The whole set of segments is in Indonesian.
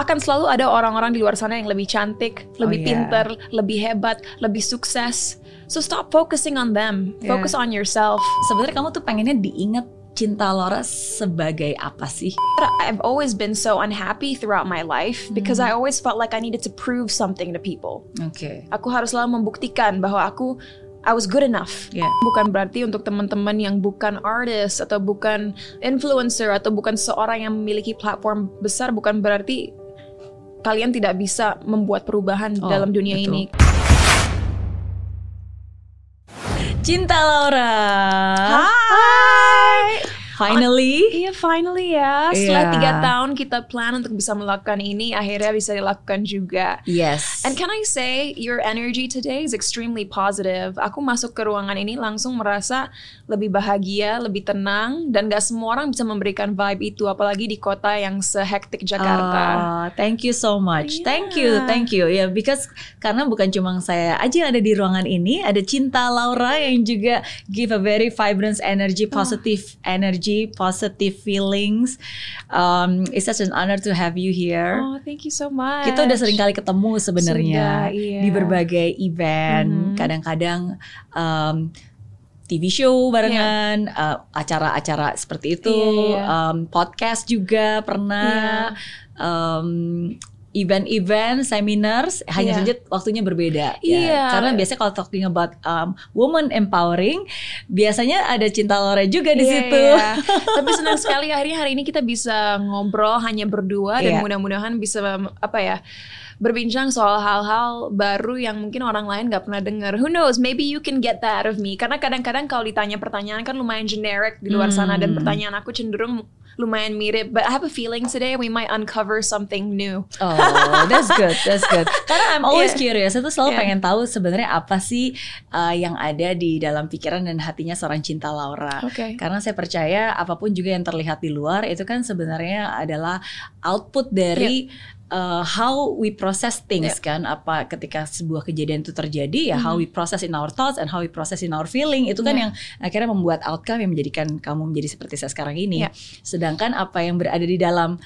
akan selalu ada orang-orang di luar sana yang lebih cantik, lebih yeah. pinter, lebih hebat, lebih sukses. So stop focusing on them. Yeah. Focus on yourself. Sebenarnya kamu tuh pengennya diingat cinta Laura sebagai apa sih? I've always been so unhappy throughout my life because I always felt like I needed to prove something to people. Oke. Aku harus selalu membuktikan bahwa aku I was good enough. Yeah. Bukan berarti untuk teman-teman yang bukan artist atau bukan influencer atau bukan seorang yang memiliki platform besar bukan berarti kalian tidak bisa membuat perubahan Oh, dalam dunia betul. ini. Cinta Laura. Hai. Finally. Iya finally ya Setelah Iya. tiga tahun kita plan untuk bisa melakukan ini Akhirnya bisa dilakukan juga Yes. And can I say your energy today is extremely positive. Aku masuk ke ruangan ini langsung merasa lebih bahagia, lebih tenang, dan gak semua orang bisa memberikan vibe itu, apalagi di kota yang sehektik Jakarta. Ah, thank you so much. Thank you, Yeah. thank you. Ya, because karena bukan cuma saya aja yang ada di ruangan ini, ada Cinta Laura yang juga give a very vibrant energy, Ah. positive energy, positive feelings. Um, it's such an honor to have you here. Oh, thank you so much. Kita udah sering kali ketemu sebenarnya iya. di berbagai event, Mhm. kadang-kadang um, TV show barengan, uh, acara-acara seperti itu, Iya, iya. um, podcast juga pernah, um, event-event, seminars, hanya Iya. saja waktunya berbeda. ya. Iya. Karena biasanya kalau talking about um, woman empowering, biasanya ada Cinta Lore juga di Iya, situ. iya. Tapi senang sekali akhirnya hari ini kita bisa ngobrol hanya berdua dan Iya. mudah-mudahan bisa apa ya berbincang soal hal-hal baru yang mungkin orang lain nggak pernah dengar. Who knows? Maybe you can get that out of me. Karena kadang-kadang kalau ditanya pertanyaan kan lumayan generic di luar sana dan Hmm. pertanyaan aku cenderung lumayan mirip. But I have a feeling today we might uncover something new. Oh, that's good, that's good. Karena I'm always Yeah. curious, itu selalu Yeah. pengen tahu sebenarnya apa sih uh, yang ada di dalam pikiran dan hatinya seorang cinta Laura. Oke. Karena saya percaya apa pun juga yang terlihat di luar itu kan sebenarnya adalah output dari uh, how we process things kan. Apa ketika sebuah kejadian itu terjadi ya how we process in our thoughts and how we process in our feeling itu kan Yeah. yang akhirnya membuat outcome yang menjadikan kamu menjadi seperti saya sekarang ini. Yeah. Sedangkan apa yang berada di dalam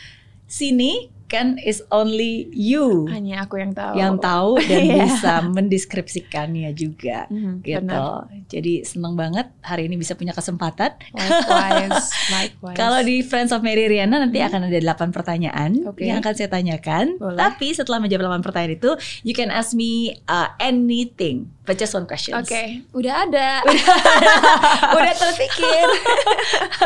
sini kan is only you Hanya aku yang tahu. yang tahu dan Iya. bisa mendeskripsikannya juga Mhm, gitu. benar. Jadi seneng banget hari ini bisa punya kesempatan. Likewise, likewise. Kalau di Friends of Mary Riana nanti akan ada 8 pertanyaan. Oke. yang akan saya tanyakan. Boleh. Tapi setelah menjawab 8 pertanyaan itu, you can ask me uh, anything, but just one question. Oke, udah ada. udah terpikir.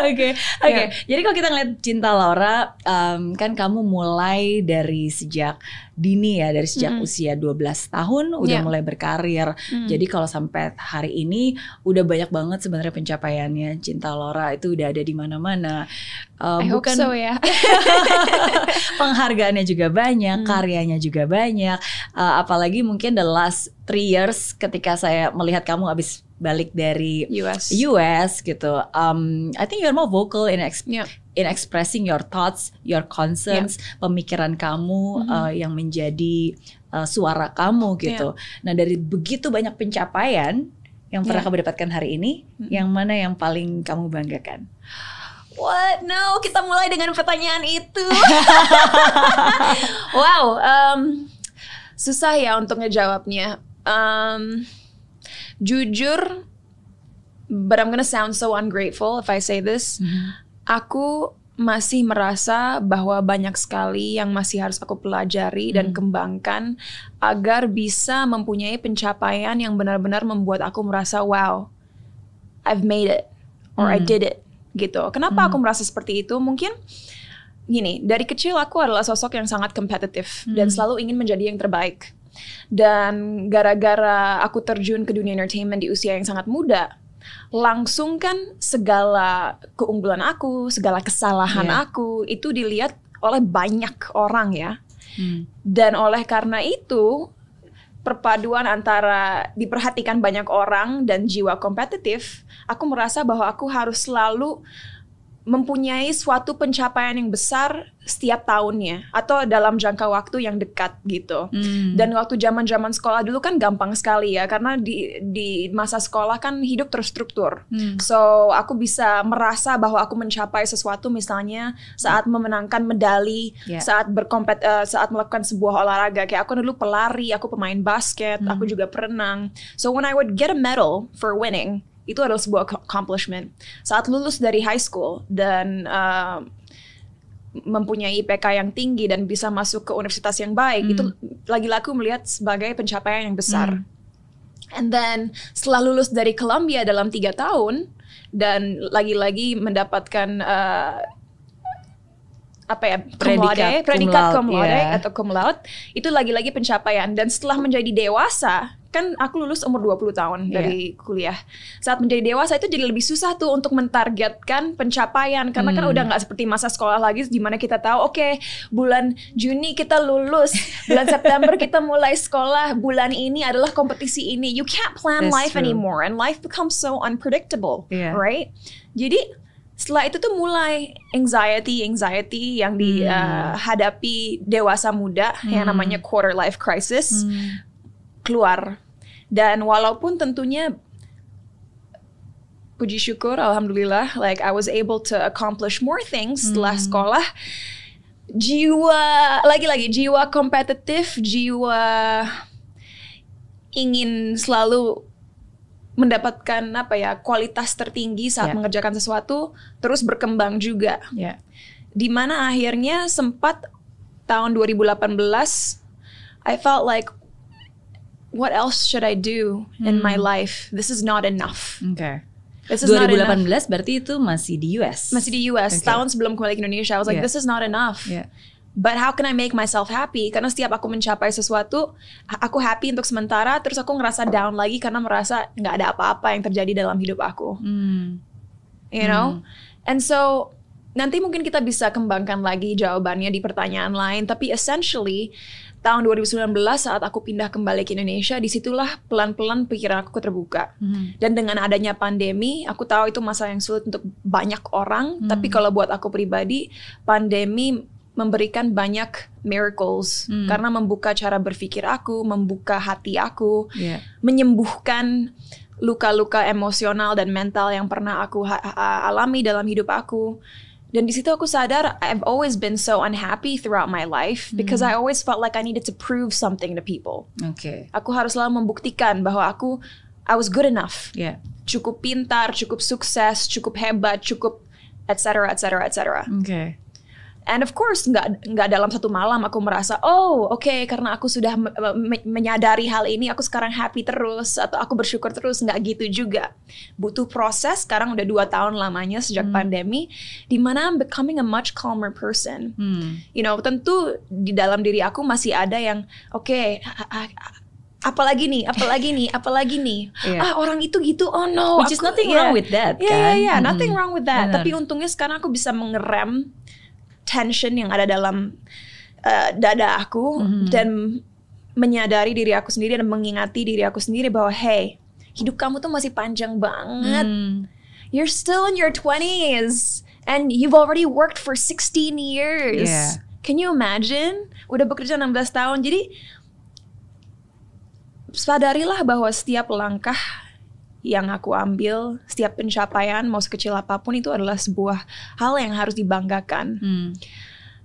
Oke, oke. Ya. Jadi kalau kita ngeliat cinta Laura, um, kan kamu mulai dari sejak dini ya, dari sejak Mm. usia 12 tahun udah Ya. mulai berkarir. Mm. Jadi kalau sampai hari ini udah banyak banget sebenarnya pencapaiannya. Cinta Laura itu udah ada di mana-mana. I hope bukan so ya. penghargaannya juga banyak, Hmm. karyanya juga banyak. Uh, apalagi mungkin the last three years ketika saya melihat kamu habis balik dari US. US gitu. Um, I think you're more vocal in ex- Yeah. in expressing your thoughts, your concerns, pemikiran kamu Mhm. uh, yang menjadi uh, suara kamu gitu. Nah dari begitu banyak pencapaian yang pernah Yeah. kamu dapatkan hari ini, Mhm. yang mana yang paling kamu banggakan? What? No, kita mulai dengan pertanyaan itu. wow, um, susah ya untuk ngejawabnya. Um, jujur, but I'm gonna sound so ungrateful if I say this. Aku masih merasa bahwa banyak sekali yang masih harus aku pelajari dan Hmm. kembangkan agar bisa mempunyai pencapaian yang benar-benar membuat aku merasa wow, I've made it or I Hmm. did it gitu. Kenapa aku merasa seperti itu? Mungkin gini, dari kecil aku adalah sosok yang sangat kompetitif dan Hmm. selalu ingin menjadi yang terbaik. Dan gara-gara aku terjun ke dunia entertainment di usia yang sangat muda, langsung kan segala keunggulan aku, segala kesalahan Iya. aku itu dilihat oleh banyak orang ya. Hmm. Dan oleh karena itu, perpaduan antara diperhatikan banyak orang dan jiwa kompetitif, aku merasa bahwa aku harus selalu mempunyai suatu pencapaian yang besar setiap tahunnya atau dalam jangka waktu yang dekat gitu. Hmm. Dan waktu zaman-zaman sekolah dulu kan gampang sekali ya karena di di masa sekolah kan hidup terstruktur. Hmm. So aku bisa merasa bahwa aku mencapai sesuatu misalnya saat memenangkan medali, Yeah. saat berkompet eh, saat melakukan sebuah olahraga kayak aku dulu pelari, aku pemain basket, Hmm. aku juga perenang. So when I would get a medal for winning, itu adalah sebuah ac- accomplishment. Saat lulus dari high school dan eh, mempunyai IPK yang tinggi dan bisa masuk ke universitas yang baik, itu lagi-lagi aku melihat sebagai pencapaian yang besar. And then setelah lulus dari Columbia dalam tiga tahun dan lagi-lagi mendapatkan eh, apa ya cum Predikat laude, predikat cum laude, ya. atau cum laude itu lagi-lagi pencapaian dan setelah menjadi dewasa kan aku lulus umur 20 tahun Iya. dari kuliah saat menjadi dewasa itu jadi lebih susah tuh untuk mentargetkan pencapaian karena kan Hmm. udah nggak seperti masa sekolah lagi di mana kita tahu oke bulan Juni kita lulus bulan September kita mulai sekolah bulan ini adalah kompetisi ini you can't plan That's life true. anymore and life becomes so unpredictable Iya. right jadi setelah itu tuh mulai anxiety anxiety yang dihadapi dewasa muda yang namanya quarter life crisis Hmm. Keluar dan walaupun tentunya puji syukur alhamdulillah like I was able to accomplish more things setelah sekolah jiwa lagi-lagi jiwa kompetitif jiwa ingin selalu mendapatkan apa ya kualitas tertinggi saat Ya. mengerjakan sesuatu terus berkembang juga Ya. di mana akhirnya sempat tahun 2018 I felt like what else should I do in my life this is not enough Oke. this is not enough 2018 berarti itu masih di US. masih di US Oke. tahun sebelum kembali ke Indonesia I was like Yeah. this is not enough Ya. But how can I make myself happy? Karena setiap aku mencapai sesuatu, aku happy untuk sementara, terus aku ngerasa down lagi karena merasa nggak ada apa-apa yang terjadi dalam hidup aku. Hmm. You know? And so nanti mungkin kita bisa kembangkan lagi jawabannya di pertanyaan lain. Tapi essentially tahun 2019 saat aku pindah kembali ke Indonesia, di situlah pelan-pelan pikiran aku terbuka. Hmm. Dan dengan adanya pandemi, aku tahu itu masa yang sulit untuk banyak orang. Hmm. Tapi kalau buat aku pribadi, pandemi memberikan banyak miracles Hmm. karena membuka cara berpikir aku, membuka hati aku, Ya. menyembuhkan luka-luka emosional dan mental yang pernah aku alami dalam hidup aku. Dan di situ aku sadar I've always been so unhappy throughout my life because I always felt like I needed to prove something to people. Oke. Aku harus selalu membuktikan bahwa aku I was good enough Ya. cukup pintar, cukup sukses, cukup hebat, cukup etc. etc. etc. Oke. And of course nggak nggak dalam satu malam aku merasa oh oke karena aku sudah me- me- menyadari hal ini aku sekarang happy terus atau aku bersyukur terus nggak gitu juga butuh proses sekarang udah dua tahun lamanya sejak pandemi di mana I'm becoming a much calmer person Hmm. you know tentu di dalam diri aku masih ada yang oke a- apalagi nih apalagi nih apalagi nih Iya. ah orang itu gitu oh no Which is nothing yeah. wrong with that, yeah, kan? yeah, yeah, nothing wrong with that Benar. tapi untungnya sekarang aku bisa mengerem tension yang ada dalam uh, dada aku Mm-hmm. dan menyadari diri aku sendiri dan mengingati diri aku sendiri bahwa hey hidup kamu tuh masih panjang banget Hmm. you're still in your 20s and you've already worked for 16 years. Yeah. Can you imagine? Udah bekerja 16 tahun. Jadi sadarilah bahwa setiap langkah yang aku ambil, setiap pencapaian mau sekecil apa pun itu adalah sebuah hal yang harus dibanggakan. Hmm.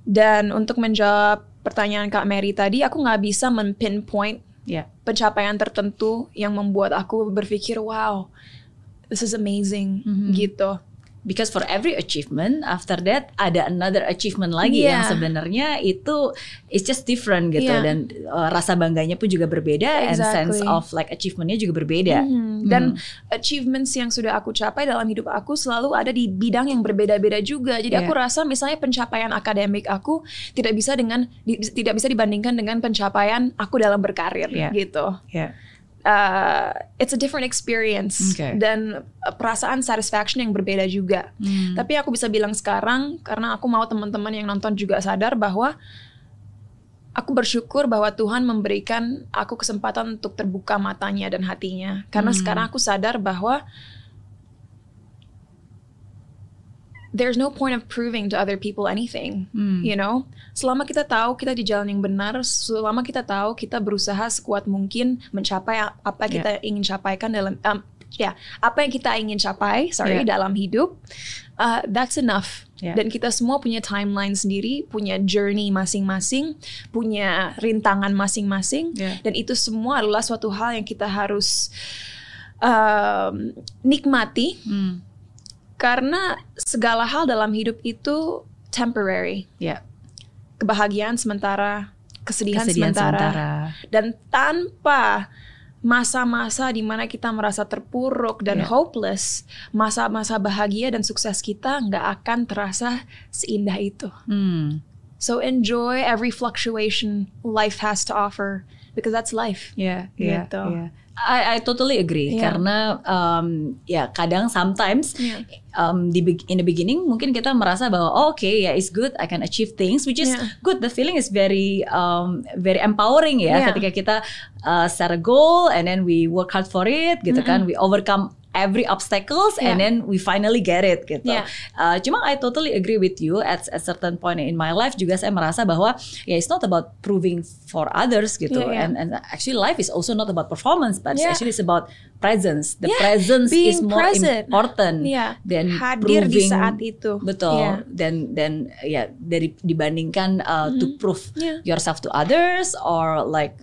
Dan untuk menjawab pertanyaan Kak Mary tadi, aku nggak bisa men-pinpoint Ya. pencapaian tertentu yang membuat aku berpikir, wow, this is amazing, gitu. Because for every achievement, after that ada another achievement lagi yang Yeah. sebenarnya itu it's just different gitu Yeah. dan uh, rasa bangganya pun juga berbeda and sense Exactly. of like achievementnya juga berbeda. Mhm. Dan achievements yang sudah aku capai dalam hidup aku selalu ada di bidang yang berbeda-beda juga. Jadi Yeah. aku rasa misalnya pencapaian akademik aku tidak bisa dengan di- tidak bisa dibandingkan dengan pencapaian aku dalam berkarir Yeah. gitu. Ya. Uh, it's a different experience Okay. dan uh, perasaan satisfaction yang berbeda juga. Hmm. Tapi aku bisa bilang sekarang karena aku mau teman-teman yang nonton juga sadar bahwa aku bersyukur bahwa Tuhan memberikan aku kesempatan untuk terbuka matanya dan hatinya. Karena Hmm. sekarang aku sadar bahwa there's no point of proving to other people anything, Hmm. you know. Selama kita tahu kita di jalan yang benar, selama kita tahu kita berusaha sekuat mungkin mencapai apa Yeah. kita ingin capaikan dalam, um, ya apa yang kita ingin capai, sorry Yeah. dalam hidup, uh, that's enough. Yeah. Dan kita semua punya timeline sendiri, punya journey masing-masing, punya rintangan masing-masing, Yeah. dan itu semua adalah suatu hal yang kita harus um, nikmati Hmm. Karena segala hal dalam hidup itu temporary. Ya. Kebahagiaan sementara, kesedihan, Kesedihan sementara. sementara. Dan tanpa masa-masa di mana kita merasa terpuruk dan Yeah. hopeless, masa-masa bahagia dan sukses kita nggak akan terasa seindah itu. Hmm. So enjoy every fluctuation life has to offer because that's life. Ya, ya, Gitu. ya. I, I totally agree Yeah. karena um, ya kadang sometimes Yeah. um, di in the beginning mungkin kita merasa bahwa oh, oke ya it's good I can achieve things which is Yeah. good the feeling is very um, very empowering ya Yeah. ketika kita uh, set a goal and then we work hard for it gitu kan we overcome every obstacles and Yeah. then we finally get it gitu. Yeah. Uh, cuma I totally agree with you at a certain point in my life juga saya merasa bahwa ya it's not about proving for others gitu Yeah, yeah. and and actually life is also not about performance but Yeah. actually it's about presence. The Yeah, presence is being more present. important Yeah, than hadir di proving saat itu. betul Yeah. dan dan ya dari dibandingkan uh, to prove Yeah. yourself to others or like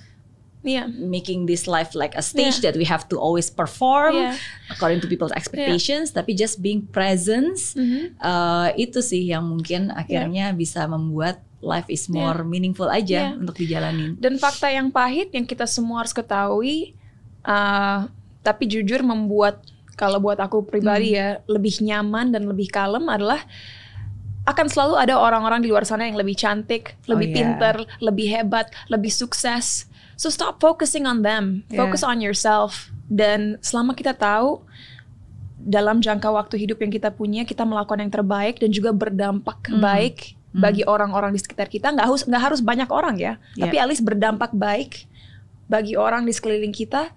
Yeah. making this life like a stage that we have to always perform Yeah. according to people's expectations tapi just being presence Mhm. uh, itu sih yang mungkin akhirnya bisa membuat life is more meaningful aja Yeah. untuk dijalanin Dan fakta yang pahit yang kita semua harus ketahui, uh, tapi jujur membuat kalau buat aku pribadi ya lebih nyaman dan lebih kalem adalah akan selalu ada orang-orang di luar sana yang lebih cantik, lebih iya. pinter, lebih hebat, lebih sukses. So stop focusing on them, Yeah. focus on yourself. Dan selama kita tahu dalam jangka waktu hidup yang kita punya, kita melakukan yang terbaik dan juga berdampak baik bagi orang-orang di sekitar kita. Nggak harus nggak harus banyak orang ya, Yeah. tapi at least berdampak baik bagi orang di sekeliling kita.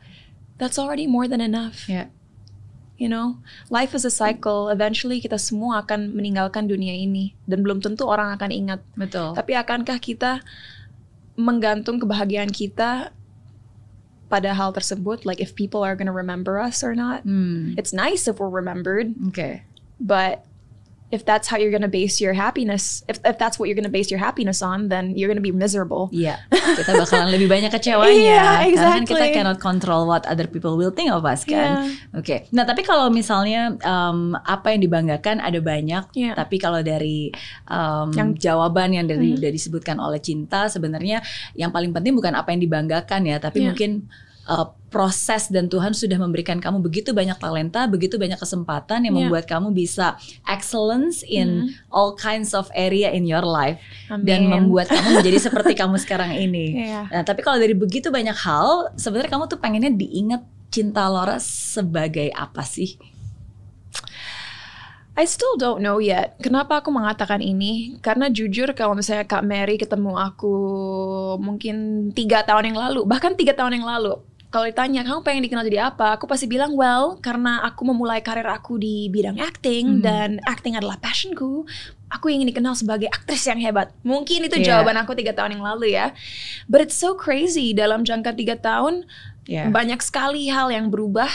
That's already more than enough. ya You know, life is a cycle. Eventually kita semua akan meninggalkan dunia ini dan belum tentu orang akan ingat. betul Tapi akankah kita menggantung kebahagiaan kita pada hal tersebut? Like if people are gonna remember us or not? hmm. It's nice if we're remembered, oke but if that's how you're gonna base your happiness, if if that's what you're gonna base your happiness on, then you're gonna be miserable. Iya, kita bakalan lebih banyak kecewanya. Iya, Karena kan kita exactly. cannot control what other people will think of us kan. Oke. Nah, tapi kalau misalnya um, apa yang dibanggakan ada banyak, Iya. tapi kalau dari um, Yang- jawaban yang Hmm. dari udah disebutkan oleh cinta sebenarnya yang paling penting bukan apa yang dibanggakan ya, tapi Iya. mungkin uh, proses dan Tuhan sudah memberikan kamu begitu banyak talenta, begitu banyak kesempatan yang Iya. membuat kamu bisa excellence in all kinds of area in your life dan Amin. membuat kamu menjadi seperti kamu sekarang ini. Iya. Nah, tapi kalau dari begitu banyak hal, sebenarnya kamu tuh pengennya diingat cinta Laura sebagai apa sih? I still don't know yet. Kenapa aku mengatakan ini? Karena jujur kalau misalnya Kak Mary ketemu aku mungkin tiga tahun yang lalu, bahkan tiga tahun yang lalu, kalau ditanya kamu pengen dikenal jadi apa, aku pasti bilang well karena aku memulai karir aku di bidang acting dan acting adalah passionku. Aku ingin dikenal sebagai aktris yang hebat. Mungkin itu Yeah. jawaban aku tiga tahun yang lalu ya. But it's so crazy dalam jangka tiga tahun Ya. banyak sekali hal yang berubah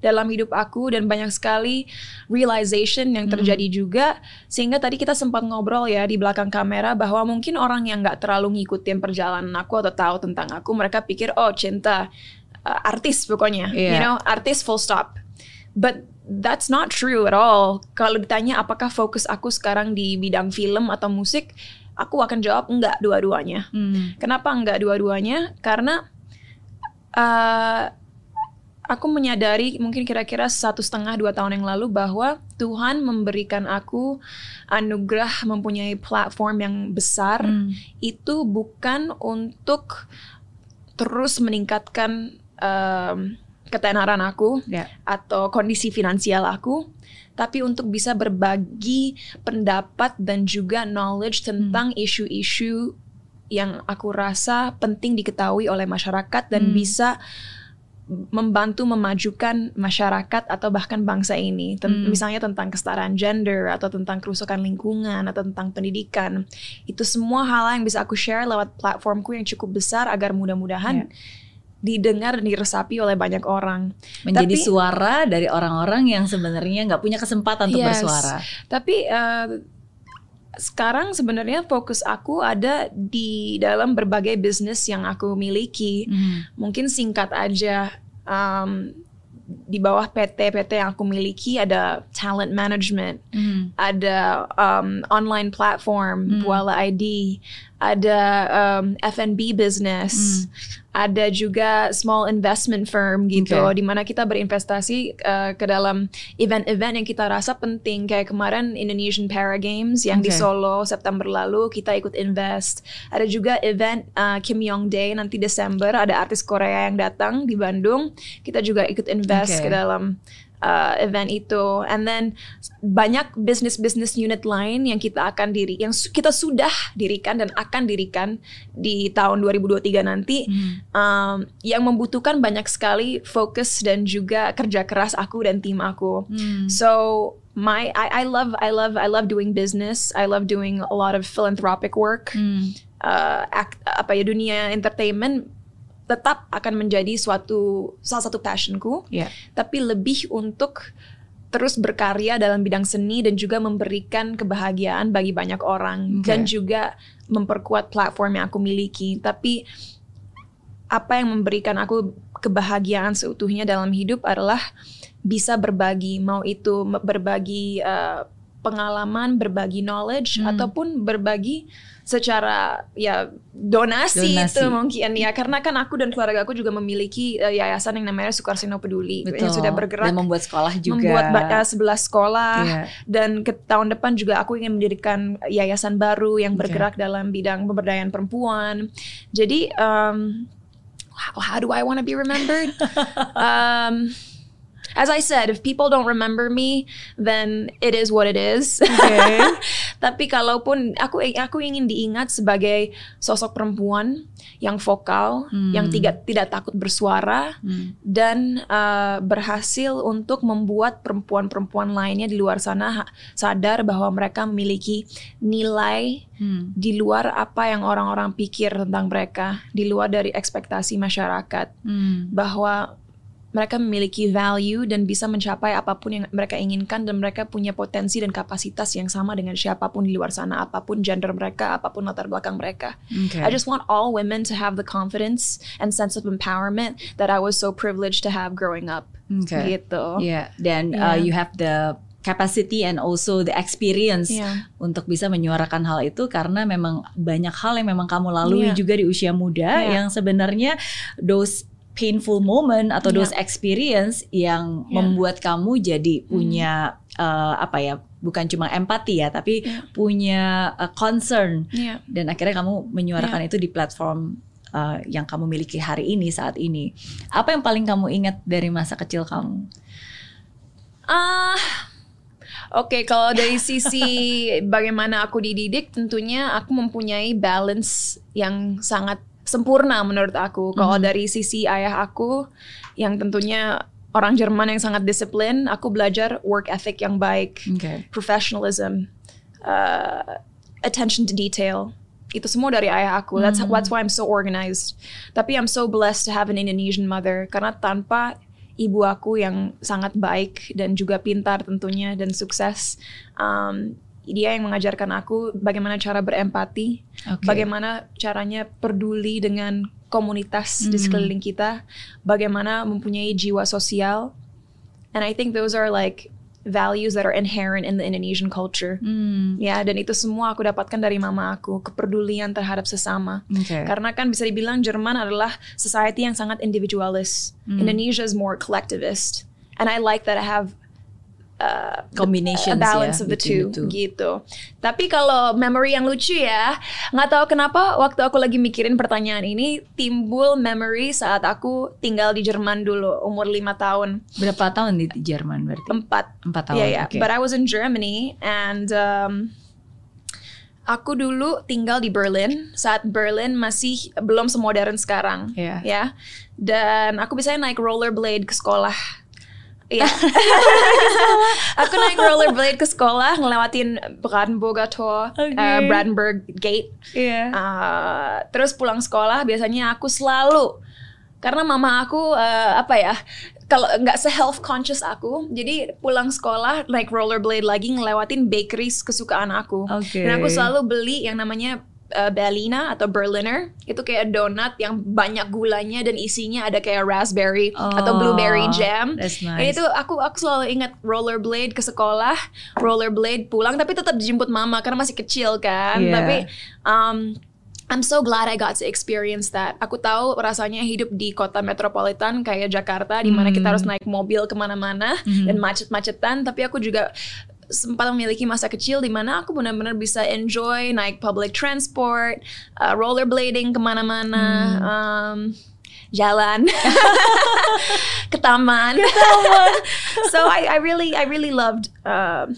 dalam hidup aku dan banyak sekali realization yang terjadi juga sehingga tadi kita sempat ngobrol ya di belakang kamera bahwa mungkin orang yang nggak terlalu ngikutin perjalanan aku atau tahu tentang aku mereka pikir oh cinta uh, artis pokoknya you Iya. know artis full stop but that's not true at all kalau ditanya apakah fokus aku sekarang di bidang film atau musik aku akan jawab enggak dua-duanya Hmm. Kenapa enggak dua-duanya? Karena uh, aku menyadari mungkin kira-kira satu setengah dua tahun yang lalu bahwa Tuhan memberikan aku anugerah mempunyai platform yang besar Hmm. itu bukan untuk terus meningkatkan um, ketenaran aku Ya. atau kondisi finansial aku, tapi untuk bisa berbagi pendapat dan juga knowledge tentang isu-isu yang aku rasa penting diketahui oleh masyarakat dan bisa membantu memajukan masyarakat atau bahkan bangsa ini. Ten- Hmm. Misalnya tentang kesetaraan gender atau tentang kerusakan lingkungan atau tentang pendidikan. Itu semua hal yang bisa aku share lewat platformku yang cukup besar agar mudah-mudahan didengar dan diresapi oleh banyak orang. Menjadi Tapi- suara dari orang-orang yang sebenarnya nggak punya kesempatan untuk Yes. bersuara. Tapi eh, sekarang sebenarnya fokus aku ada di dalam berbagai bisnis yang aku miliki. Hmm. Mungkin singkat aja um, di bawah PT-PT yang aku miliki ada talent management, Hmm. ada um, online platform Buala ID, ada um, F&B business, ada juga small investment firm gitu, Okay. di mana kita berinvestasi uh, ke dalam event-event yang kita rasa penting kayak kemarin Indonesian Para Games yang di Okay. Solo September lalu kita ikut invest. Ada juga event uh, Kim Yong Day nanti Desember ada artis Korea yang datang di Bandung, kita juga ikut invest Okay. ke dalam uh, event itu. And then banyak bisnis-bisnis unit lain yang kita akan diri, yang su- kita sudah dirikan dan akan dirikan di tahun 2023 nanti, um, yang membutuhkan banyak sekali fokus dan juga kerja keras aku dan tim aku. Hmm. So my I, I love I love I love doing business. I love doing a lot of philanthropic work. Hmm. Uh, act, apa ya dunia entertainment tetap akan menjadi suatu salah satu passionku Ya. tapi lebih untuk terus berkarya dalam bidang seni dan juga memberikan kebahagiaan bagi banyak orang Oke. dan juga memperkuat platform yang aku miliki. Tapi apa yang memberikan aku kebahagiaan seutuhnya dalam hidup adalah bisa berbagi, mau itu berbagi uh, pengalaman, berbagi knowledge Hmm. ataupun berbagi secara ya donasi, Donasi. itu mungkin ya karena kan aku dan keluarga aku juga memiliki uh, yayasan yang namanya Sukarsino Peduli Betul. yang sudah bergerak dan membuat sekolah juga. membuat uh, sebelas sekolah Iya. dan ke tahun depan juga aku ingin mendirikan yayasan baru yang Oke. bergerak dalam bidang pemberdayaan perempuan. Jadi um, how, how do I want to be remembered? um, as I said, if people don't remember me, then it is what it is. Tapi kalaupun aku aku ingin diingat sebagai sosok perempuan yang vokal, yang tidak tidak takut bersuara Hmm. dan uh, berhasil untuk membuat perempuan-perempuan lainnya di luar sana sadar bahwa mereka memiliki nilai Hmm. di luar apa yang orang-orang pikir tentang mereka, di luar dari ekspektasi masyarakat, Hmm. bahwa mereka memiliki value dan bisa mencapai apa pun yang mereka inginkan dan mereka punya potensi dan kapasitas yang sama dengan siapa pun di luar sana, apa pun gender mereka, apa pun latar belakang mereka. Oke. I just want all women to have the confidence and sense of empowerment that I was so privileged to have growing up. Oke. Gitu. Yeah, dan Yeah. uh, you have the capacity and also the experience Yeah. untuk bisa menyuarakan hal itu karena memang banyak hal yang memang kamu lalui Yeah. juga di usia muda Yeah. yang sebenarnya those painful moment atau Yeah. those experience yang Yeah. membuat kamu jadi punya uh, apa ya bukan cuma empati ya tapi Yeah. punya uh, concern Yeah. dan akhirnya kamu menyuarakan Yeah. itu di platform uh, yang kamu miliki hari ini saat ini. Apa yang paling kamu ingat dari masa kecil kamu? Ah, oke. kalau dari sisi bagaimana aku dididik, tentunya aku mempunyai balance yang sangat sempurna menurut aku. Kalau dari sisi ayah aku, yang tentunya orang Jerman yang sangat disiplin, aku belajar work ethic yang baik, Oke. professionalism, uh, attention to detail. Itu semua dari ayah aku. That's that's why I'm so organized. Tapi I'm so blessed to have an Indonesian mother karena tanpa ibu aku yang sangat baik dan juga pintar tentunya dan sukses, um, dia yang mengajarkan aku bagaimana cara berempati, Oke. bagaimana caranya peduli dengan komunitas di sekeliling kita, bagaimana mempunyai jiwa sosial. And I think those are like values that are inherent in the Indonesian culture. Hmm, Ya, dan itu semua aku dapatkan dari mama aku, kepedulian terhadap sesama. Oke. Karena kan bisa dibilang Jerman adalah society yang sangat individualis. Indonesia is more collectivist. And I like that I have uh, Combinations a balance ya, of the two, the two. gitu. Tapi kalau memory yang lucu ya, nggak tahu kenapa waktu aku lagi mikirin pertanyaan ini timbul memory saat aku tinggal di Jerman dulu umur lima tahun, Berapa tahun di Jerman berarti? empat. Empat tahun. Yeah, yeah. oke. But I was in Germany and um, Aku dulu tinggal di Berlin saat Berlin masih belum semodern sekarang, Iya. ya. Dan aku bisa naik rollerblade ke sekolah. Iya. aku naik rollerblade ke sekolah, ngelewatin Brandenburger Tor, Oke. eh, Brandenburg Gate. Iya. Uh, terus pulang sekolah biasanya aku selalu karena mama aku uh, apa ya kalau nggak se health conscious aku jadi pulang sekolah naik rollerblade lagi ngelewatin bakeries kesukaan aku Oke. dan aku selalu beli yang namanya uh, Berliner atau Berliner itu kayak donat yang banyak gulanya dan isinya ada kayak raspberry atau Oh, blueberry jam that's nice. itu aku aku selalu ingat rollerblade ke sekolah, rollerblade pulang tapi tetap dijemput mama karena masih kecil kan. Yeah. Tapi um, I'm so glad I got to experience that. Aku tahu rasanya hidup di kota metropolitan kayak Jakarta, di mana kita harus naik mobil ke mana-mana dan macet-macetan. Tapi aku juga sempat memiliki masa kecil di mana aku benar-benar bisa enjoy naik public transport, uh, rollerblading ke mana-mana. Um, jalan ke taman. so I, I really I really loved um,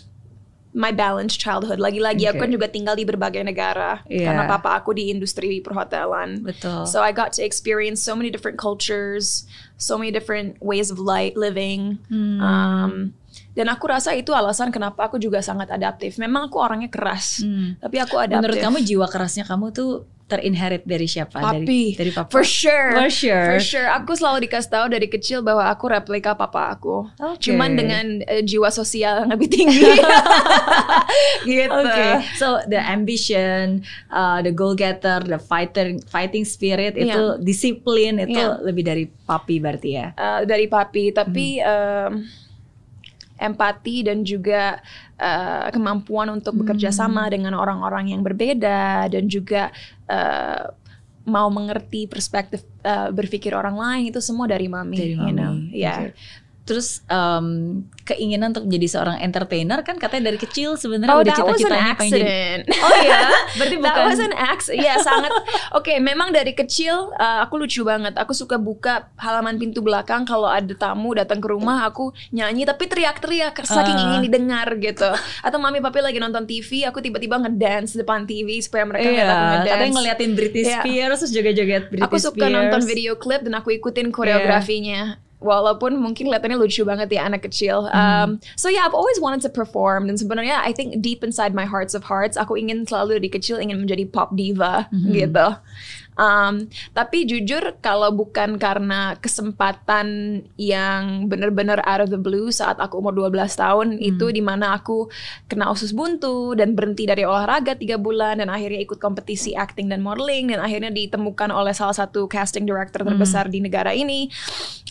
my balanced childhood. Lagi-lagi aku Okay. kan juga tinggal di berbagai negara Iya. karena papa aku di industri perhotelan. Betul. So I got to experience so many different cultures, so many different ways of life living. Hmm. Um, dan aku rasa itu alasan kenapa aku juga sangat adaptif. Memang aku orangnya keras, Hmm. tapi aku adaptif. Menurut kamu jiwa kerasnya kamu tuh terinherit dari siapa? Papi. Dari dari papa. For sure. For sure. For sure. Aku selalu dikasih tahu dari kecil bahwa aku replika papa aku. Oke. Cuman dengan eh, jiwa sosial yang lebih tinggi. gitu. Oke, so the ambition, uh, the goal getter, the fighter, fighting spirit itu Iya. disiplin itu Iya. lebih dari papi berarti ya. Eh, dari papi, tapi em, empati dan juga eh, kemampuan untuk bekerja sama dengan orang-orang yang berbeda dan juga eh, mau mengerti perspektif eh, berpikir orang lain itu semua dari mami. Dari you know. mami. Yeah. Oke. Terus um, keinginan untuk menjadi seorang entertainer kan katanya dari kecil sebenarnya Oh, udah cita-citanya pengen jadi. accident. Oh ya, berarti bukan. That was an accident. Iya, sangat. Oke, memang dari kecil uh, aku lucu banget. Aku suka buka halaman pintu belakang kalau ada tamu datang ke rumah, aku nyanyi tapi teriak-teriak saking Ah. ingin didengar gitu. Atau mami papi lagi nonton TV, aku tiba-tiba ngedance depan TV supaya mereka ngeliat aku Iya, ngedance. katanya ngeliatin Britney Iya. Spears terus joget-joget Britney Aku suka Spears. nonton video klip dan aku ikutin koreografinya. Walaupun mungkin kelihatannya lucu banget ya anak kecil. Um, so yeah, I've always wanted to perform. Dan sebenarnya I think deep inside my hearts of hearts, aku ingin selalu dari kecil ingin menjadi pop diva gitu. Um, tapi jujur kalau bukan karena kesempatan yang benar-benar out of the blue saat aku umur 12 tahun itu di mana aku kena usus buntu dan berhenti dari olahraga tiga bulan dan akhirnya ikut kompetisi acting dan modeling dan akhirnya ditemukan oleh salah satu casting director terbesar di negara ini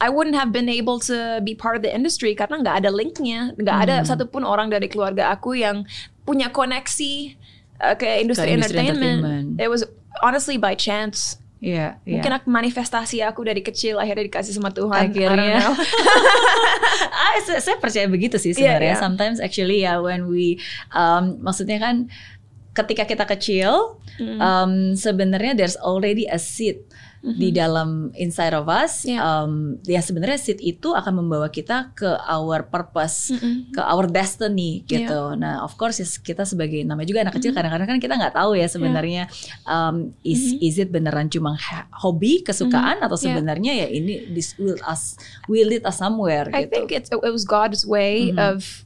I wouldn't have been able to be part of the industry karena nggak ada linknya nggak ada satupun orang dari keluarga aku yang punya koneksi uh, ke industri, Ke industri entertainment. entertainment. it was honestly by chance Iya, iya. Mungkin aku manifestasi aku dari kecil akhirnya dikasih sama Tuhan. I don't akhirnya know. ah, saya, saya percaya begitu sih sebenarnya Iya, iya. sometimes actually ya when we um, maksudnya kan ketika kita kecil Hmm. um, sebenarnya there's already a seed di dalam inside of us Iya. um, ya sebenarnya seed itu akan membawa kita ke our purpose Mm-mm. ke our destiny gitu. Nah, of course kita sebagai namanya juga anak kecil kadang-kadang kan kita nggak tahu ya sebenarnya um, is is it beneran cuma hobi kesukaan atau Iya. sebenarnya ya ini this will us will lead us somewhere I gitu. think it's it was God's way Mhm. of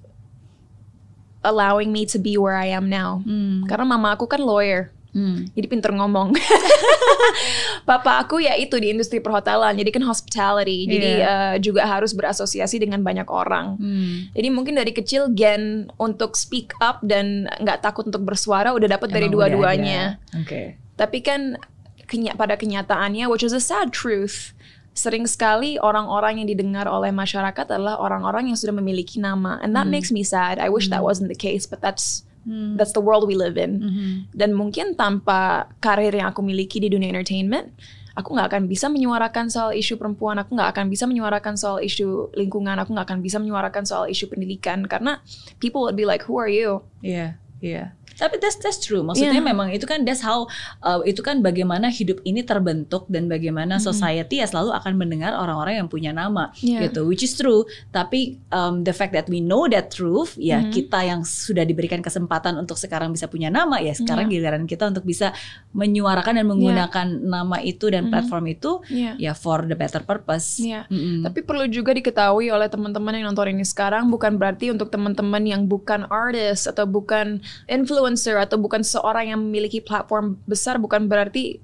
allowing me to be where I am now. Hmm. Karena mama aku kan lawyer. Hmm. Jadi pinter ngomong. Papa aku ya itu di industri perhotelan, jadi kan hospitality. Jadi Iya. eh, juga harus berasosiasi dengan banyak orang. Hmm. Jadi mungkin dari kecil gen untuk speak up dan nggak takut untuk bersuara udah dapat dari dua-duanya. Oke. Tapi kan kenya- pada kenyataannya, which is a sad truth, sering sekali orang-orang yang didengar oleh masyarakat adalah orang-orang yang sudah memiliki nama, and that makes me sad. I wish that wasn't the case, but that's Hmm. that's the world we live in. Mhm. Dan mungkin tanpa karir yang aku miliki di dunia entertainment, aku nggak akan bisa menyuarakan soal isu perempuan, aku nggak akan bisa menyuarakan soal isu lingkungan, aku nggak akan bisa menyuarakan soal isu pendidikan karena people would be like, who are you? Iya, iya. Tapi that's that's true. Maksudnya Yeah. memang itu kan that's how uh, itu kan bagaimana hidup ini terbentuk dan bagaimana society ya selalu akan mendengar orang-orang yang punya nama Yeah. gitu. Which is true. Tapi um, the fact that we know that truth ya kita yang sudah diberikan kesempatan untuk sekarang bisa punya nama ya sekarang giliran kita untuk bisa menyuarakan dan menggunakan nama itu dan platform itu Iya. ya for the better purpose. Iya. Mm-mm. Tapi perlu juga diketahui oleh teman-teman yang nonton ini sekarang bukan berarti untuk teman-teman yang bukan artist atau bukan influencer atau bukan seorang yang memiliki platform besar bukan berarti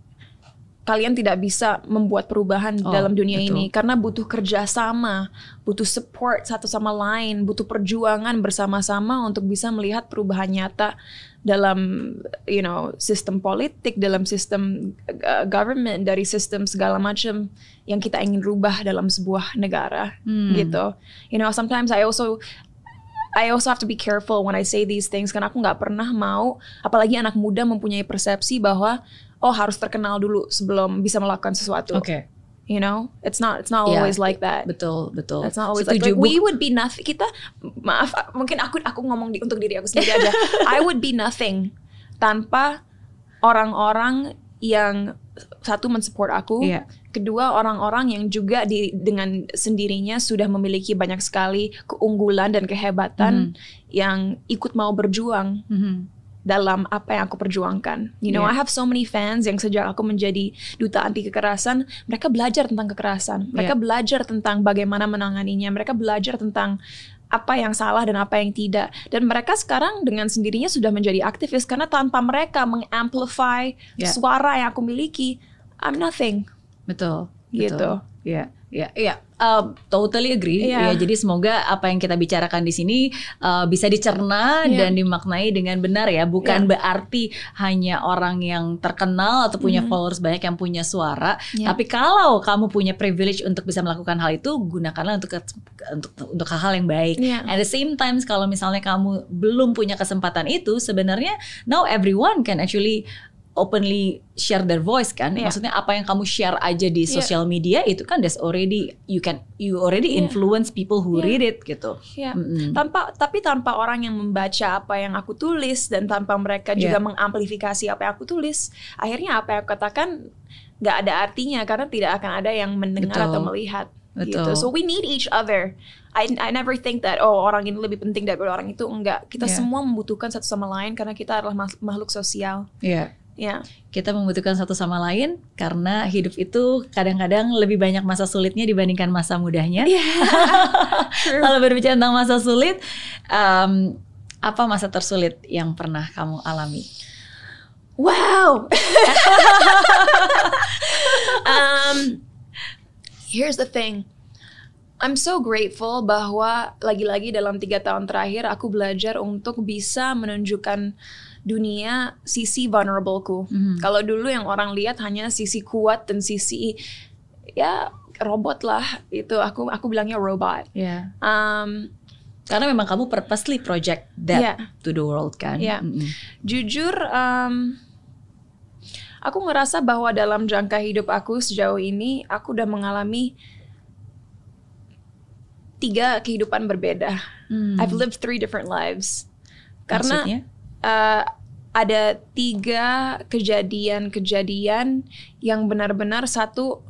kalian tidak bisa membuat perubahan Oh, dalam dunia betul. ini karena butuh kerjasama, butuh support satu sama lain, butuh perjuangan bersama-sama untuk bisa melihat perubahan nyata dalam you know sistem politik, dalam sistem uh, government, dari sistem segala macam yang kita ingin rubah dalam sebuah negara gitu. You know, sometimes I also I also have to be careful when I say these things karena aku nggak pernah mau apalagi anak muda mempunyai persepsi bahwa oh harus terkenal dulu sebelum bisa melakukan sesuatu. Oke. You know, it's not it's not Yeah. always like that. Betul, betul. That's not always like, Setuju. like, we would be nothing. Kita maaf mungkin aku aku ngomong di, untuk diri aku sendiri aja. I would be nothing tanpa orang-orang yang satu mensupport aku, Iya. kedua orang-orang yang juga di dengan sendirinya sudah memiliki banyak sekali keunggulan dan kehebatan yang ikut mau berjuang Mhm. dalam apa yang aku perjuangkan. You know, Yeah. I have so many fans yang sejak aku menjadi duta anti kekerasan, mereka belajar tentang kekerasan. Mereka Yeah. belajar tentang bagaimana menanganinya. Mereka belajar tentang apa yang salah dan apa yang tidak. Dan mereka sekarang dengan sendirinya sudah menjadi aktivis karena tanpa mereka mengamplify Yeah. suara yang aku miliki, I'm nothing. Betul. Gitu. betul. Iya, iya, iya. Um, totally agree. Iya. Ya, jadi semoga apa yang kita bicarakan di sini uh, bisa dicerna Iya. dan dimaknai dengan benar ya. Bukan Iya. berarti hanya orang yang terkenal atau punya followers banyak yang punya suara. Iya. Tapi kalau kamu punya privilege untuk bisa melakukan hal itu, gunakanlah untuk untuk untuk hal-hal yang baik. Iya. At the same time, kalau misalnya kamu belum punya kesempatan itu, sebenarnya now everyone can actually openly share their voice kan. Iya. Maksudnya apa yang kamu share aja di social media itu kan that's already you can you already Iya. influence people who Iya. read it gitu. Ya. Mm-mm. Tanpa tapi tanpa orang yang membaca apa yang aku tulis dan tanpa mereka juga Yeah. mengamplifikasi apa yang aku tulis, akhirnya apa yang aku katakan nggak ada artinya karena tidak akan ada yang mendengar Betul. atau melihat. Gitu. Betul. So we need each other. I I never think that oh orang ini lebih penting daripada orang itu enggak. Kita Yeah. semua membutuhkan satu sama lain karena kita adalah makhluk sosial. Iya. Ya. Kita membutuhkan satu sama lain karena hidup itu kadang-kadang lebih banyak masa sulitnya dibandingkan masa mudahnya. Kalau berbicara tentang masa sulit, um, apa masa tersulit yang pernah kamu alami? Wow. um, here's the thing. I'm so grateful bahwa lagi-lagi dalam tiga tahun terakhir aku belajar untuk bisa menunjukkan dunia sisi vulnerableku. Kalau dulu yang orang lihat hanya sisi kuat dan sisi ya robot lah itu aku aku bilangnya robot. Ya. Um, Karena memang kamu purposely project that Iya. to the world kan. Iya. Mm-mm. Jujur, um, aku ngerasa bahwa dalam jangka hidup aku sejauh ini, aku udah mengalami tiga kehidupan berbeda. Hmm. I've lived three different lives. Karena Maksudnya? Uh, ada tiga kejadian-kejadian yang benar-benar satu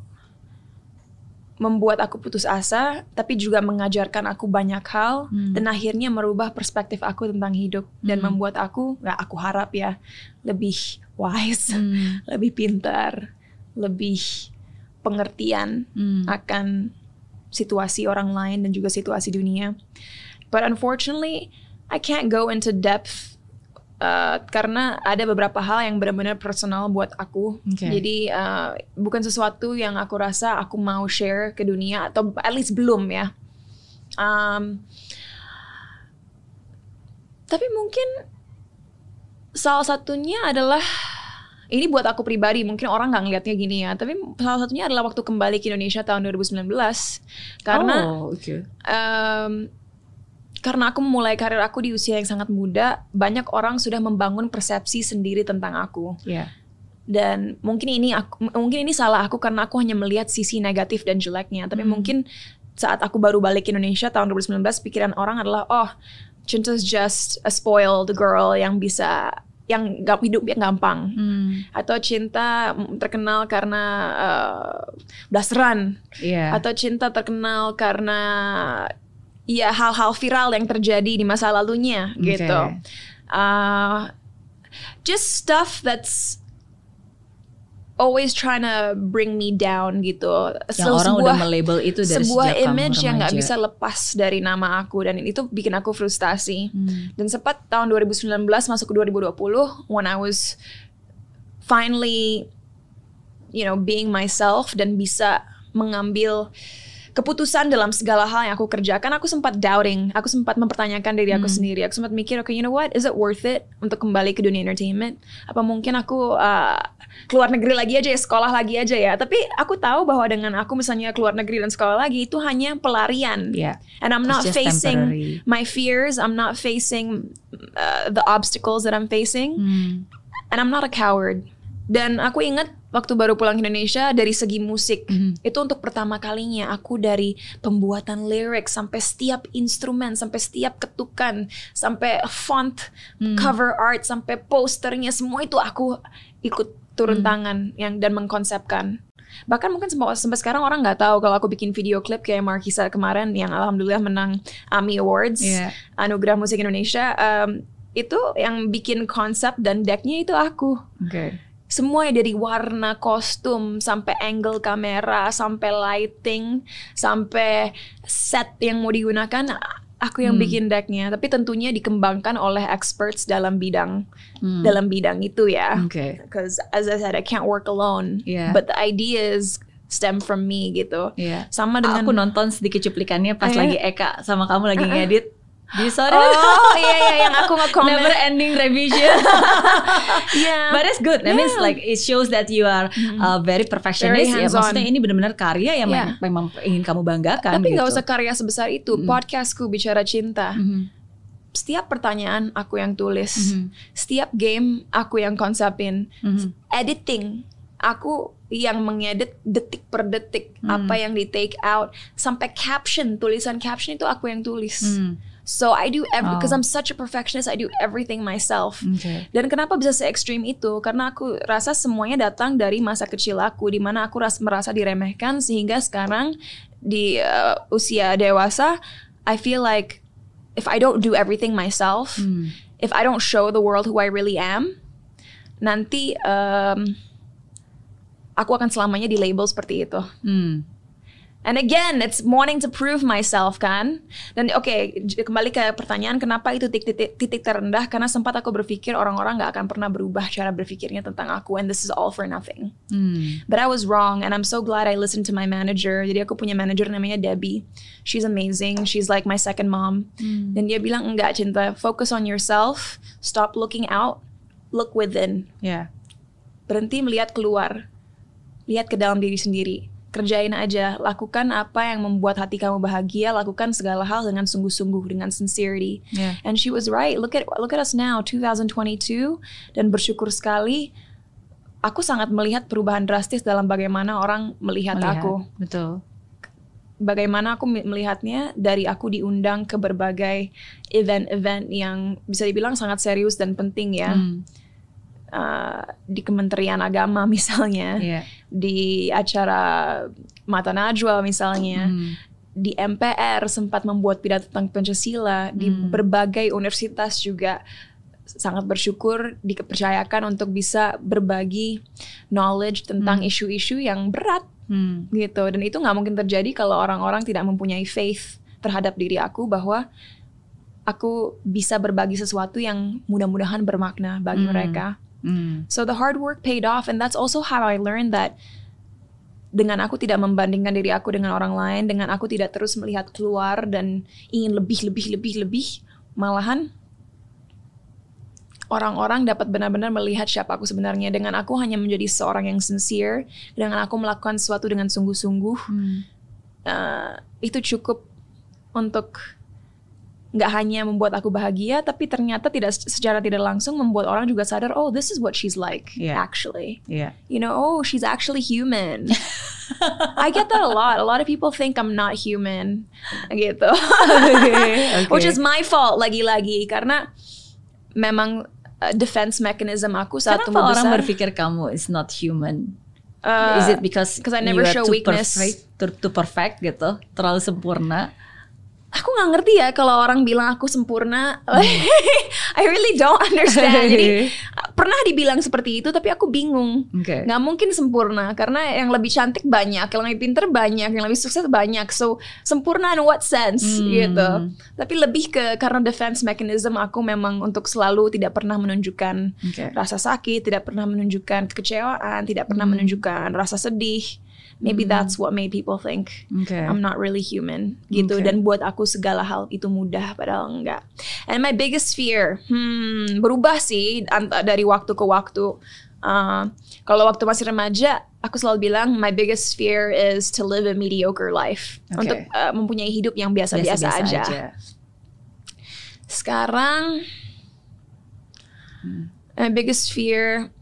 membuat aku putus asa, tapi juga mengajarkan aku banyak hal Hmm. dan akhirnya merubah perspektif aku tentang hidup dan Hmm. membuat aku, aku harap ya, lebih wise, Hmm. lebih pintar, lebih pengertian Hmm. akan situasi orang lain dan juga situasi dunia. But unfortunately, I can't go into depth uh, karena ada beberapa hal yang benar-benar personal buat aku. Oke. Jadi uh, bukan sesuatu yang aku rasa aku mau share ke dunia atau at least belum ya. Um, tapi mungkin salah satunya adalah ini buat aku pribadi mungkin orang nggak ngeliatnya gini ya tapi salah satunya adalah waktu kembali ke Indonesia tahun 2019 karena oh, oke. em, karena aku memulai karir aku di usia yang sangat muda banyak orang sudah membangun persepsi sendiri tentang aku Ya. dan mungkin ini aku mungkin ini salah aku karena aku hanya melihat sisi negatif dan jeleknya tapi mungkin saat aku baru balik ke Indonesia tahun 2019 pikiran orang adalah oh Cinta's just a spoiled girl yang bisa yang gak hidupnya gampang Hmm. atau cinta mm, terkenal karena uh, blasteran Iya. atau cinta terkenal karena ya hal-hal viral yang terjadi di masa lalunya Oke. gitu. Uh, just stuff that's always trying to bring me down gitu. Yang So, orang sebuah udah melabel itu dari sebuah sejak kamu image yang nggak bisa lepas dari nama aku dan itu bikin aku frustasi. Hmm. Dan sempat tahun 2019 masuk ke 2020 when I was finally you know being myself dan bisa mengambil keputusan dalam segala hal yang aku kerjakan aku sempat doubting aku sempat mempertanyakan diri aku sendiri aku sempat mikir okay you know what is it worth it untuk kembali ke dunia entertainment apa mungkin aku uh, keluar negeri lagi aja ya sekolah lagi aja ya tapi aku tahu bahwa dengan aku misalnya keluar negeri dan sekolah lagi itu hanya pelarian Iya. and I'm not facing temporary. my fears I'm not facing uh, the obstacles that I'm facing Hmm. and I'm not a coward. Dan aku ingat waktu baru pulang ke Indonesia dari segi musik itu untuk pertama kalinya aku dari pembuatan lirik sampai setiap instrumen sampai setiap ketukan sampai font cover art sampai posternya semua itu aku ikut turun tangan yang dan mengkonsepkan. Bahkan mungkin sampai, sampai sekarang orang nggak tahu kalau aku bikin video klip kayak Markisa kemarin yang alhamdulillah menang AMI Awards Iya. Anugerah Musik Indonesia em, itu yang bikin konsep dan decknya itu aku. Oke. Semua dari warna kostum sampai angle kamera sampai lighting sampai set yang mau digunakan aku yang bikin decknya tapi tentunya dikembangkan oleh experts dalam bidang dalam bidang itu ya Oke. because as I said I can't work alone Yeah. but the ideas stem from me gitu Iya. sama dengan Aku nonton sedikit cuplikannya pas Eh. lagi Eka sama kamu lagi ngedit. Di sorry. oh iya iya yang aku nge-comment Never ending revision. yeah But it's good. That means like it shows that you are uh, very perfectionist. Very ya, maksudnya ini benar-benar karya yang Yeah. memang, memang ingin kamu banggakan. Tapi nggak gitu. usah karya sebesar itu. Podcastku bicara cinta. Setiap pertanyaan aku yang tulis. Setiap game aku yang konsepin. Editing aku yang mengedit detik per detik apa yang di take out sampai caption tulisan caption itu aku yang tulis. So I do every because I'm such a perfectionist. I do everything myself. Oke. Dan kenapa bisa se ekstrim itu? Karena aku rasa semuanya datang dari masa kecil aku, di mana aku ras- merasa diremehkan sehingga sekarang di uh, usia dewasa, I feel like if I don't do everything myself, if I don't show the world who I really am, nanti um, aku akan selamanya di label seperti itu. Hmm. And again, it's wanting to prove myself kan. Dan oke, j- kembali ke pertanyaan kenapa itu titik, titik terendah? Karena sempat aku berpikir orang-orang nggak akan pernah berubah cara berpikirnya tentang aku, and this is all for nothing. Hmm. But I was wrong, and I'm so glad I listened to my manager. Jadi aku punya manager namanya Debbie. She's amazing. She's like my second mom. Dan dia bilang enggak cinta, focus on yourself, stop looking out, look within Ya. berhenti melihat keluar, lihat ke dalam diri sendiri. Kerjain aja, lakukan apa yang membuat hati kamu bahagia, lakukan segala hal dengan sungguh-sungguh, dengan sincerity. Yeah. And she was right. Look at look at us now, 2022, dan bersyukur sekali. Aku sangat melihat perubahan drastis dalam bagaimana orang melihat, Melihat. aku. Betul. Bagaimana aku melihatnya dari aku diundang ke berbagai event-event yang bisa dibilang sangat serius dan penting ya. Hmm. Uh, di Kementerian Agama misalnya Iya. di acara Mata Najwa misalnya, Hmm. di MPR sempat membuat pidato tentang Pancasila, di Hmm. berbagai universitas juga sangat bersyukur dipercayakan untuk bisa berbagi knowledge tentang isu-isu yang berat Hmm. gitu. Dan itu nggak mungkin terjadi kalau orang-orang tidak mempunyai faith terhadap diri aku bahwa aku bisa berbagi sesuatu yang mudah-mudahan bermakna bagi Hmm. mereka. Hmm. So the hard work paid off and that's also how I learned that dengan aku tidak membandingkan diri aku dengan orang lain, dengan aku tidak terus melihat keluar dan ingin lebih lebih lebih lebih, malahan orang-orang dapat benar-benar melihat siapa aku sebenarnya dengan aku hanya menjadi seorang yang sincere, dengan aku melakukan sesuatu dengan sungguh-sungguh, Hmm. eh, itu cukup untuk nggak hanya membuat aku bahagia, tapi ternyata tidak secara tidak langsung membuat orang juga sadar, oh this is what she's like Yeah. actually. Iya. You know, oh she's actually human. I get that a lot. A lot of people think I'm not human, gitu. Okay. Which is my fault lagi-lagi karena memang uh, defense mechanism aku saat Kenapa tumbuh orang berpikir kamu is not human? Uh, is it because 'cause I never you are show too weakness. perfect, too, too perfect gitu, terlalu sempurna? Aku nggak ngerti ya kalau orang bilang aku sempurna. Hmm. I really don't understand. Jadi pernah dibilang seperti itu tapi aku bingung. Oke. Nggak mungkin sempurna karena yang lebih cantik banyak, yang lebih pinter banyak, yang lebih sukses banyak. So sempurna in what sense Hmm. gitu. Tapi lebih ke karena defense mechanism aku memang untuk selalu tidak pernah menunjukkan Oke. rasa sakit, tidak pernah menunjukkan kekecewaan, tidak pernah Hmm. menunjukkan rasa sedih. Maybe that's what made people think Oke. I'm not really human gitu Okay. dan buat aku segala hal itu mudah padahal enggak. And my biggest fear, hmm, berubah sih dari waktu ke waktu. Uh, kalau waktu masih remaja, aku selalu bilang my biggest fear is to live a mediocre life Okay. untuk uh, mempunyai hidup yang biasa-biasa Biasa-biasa aja. Sekarang, Hmm. my biggest fear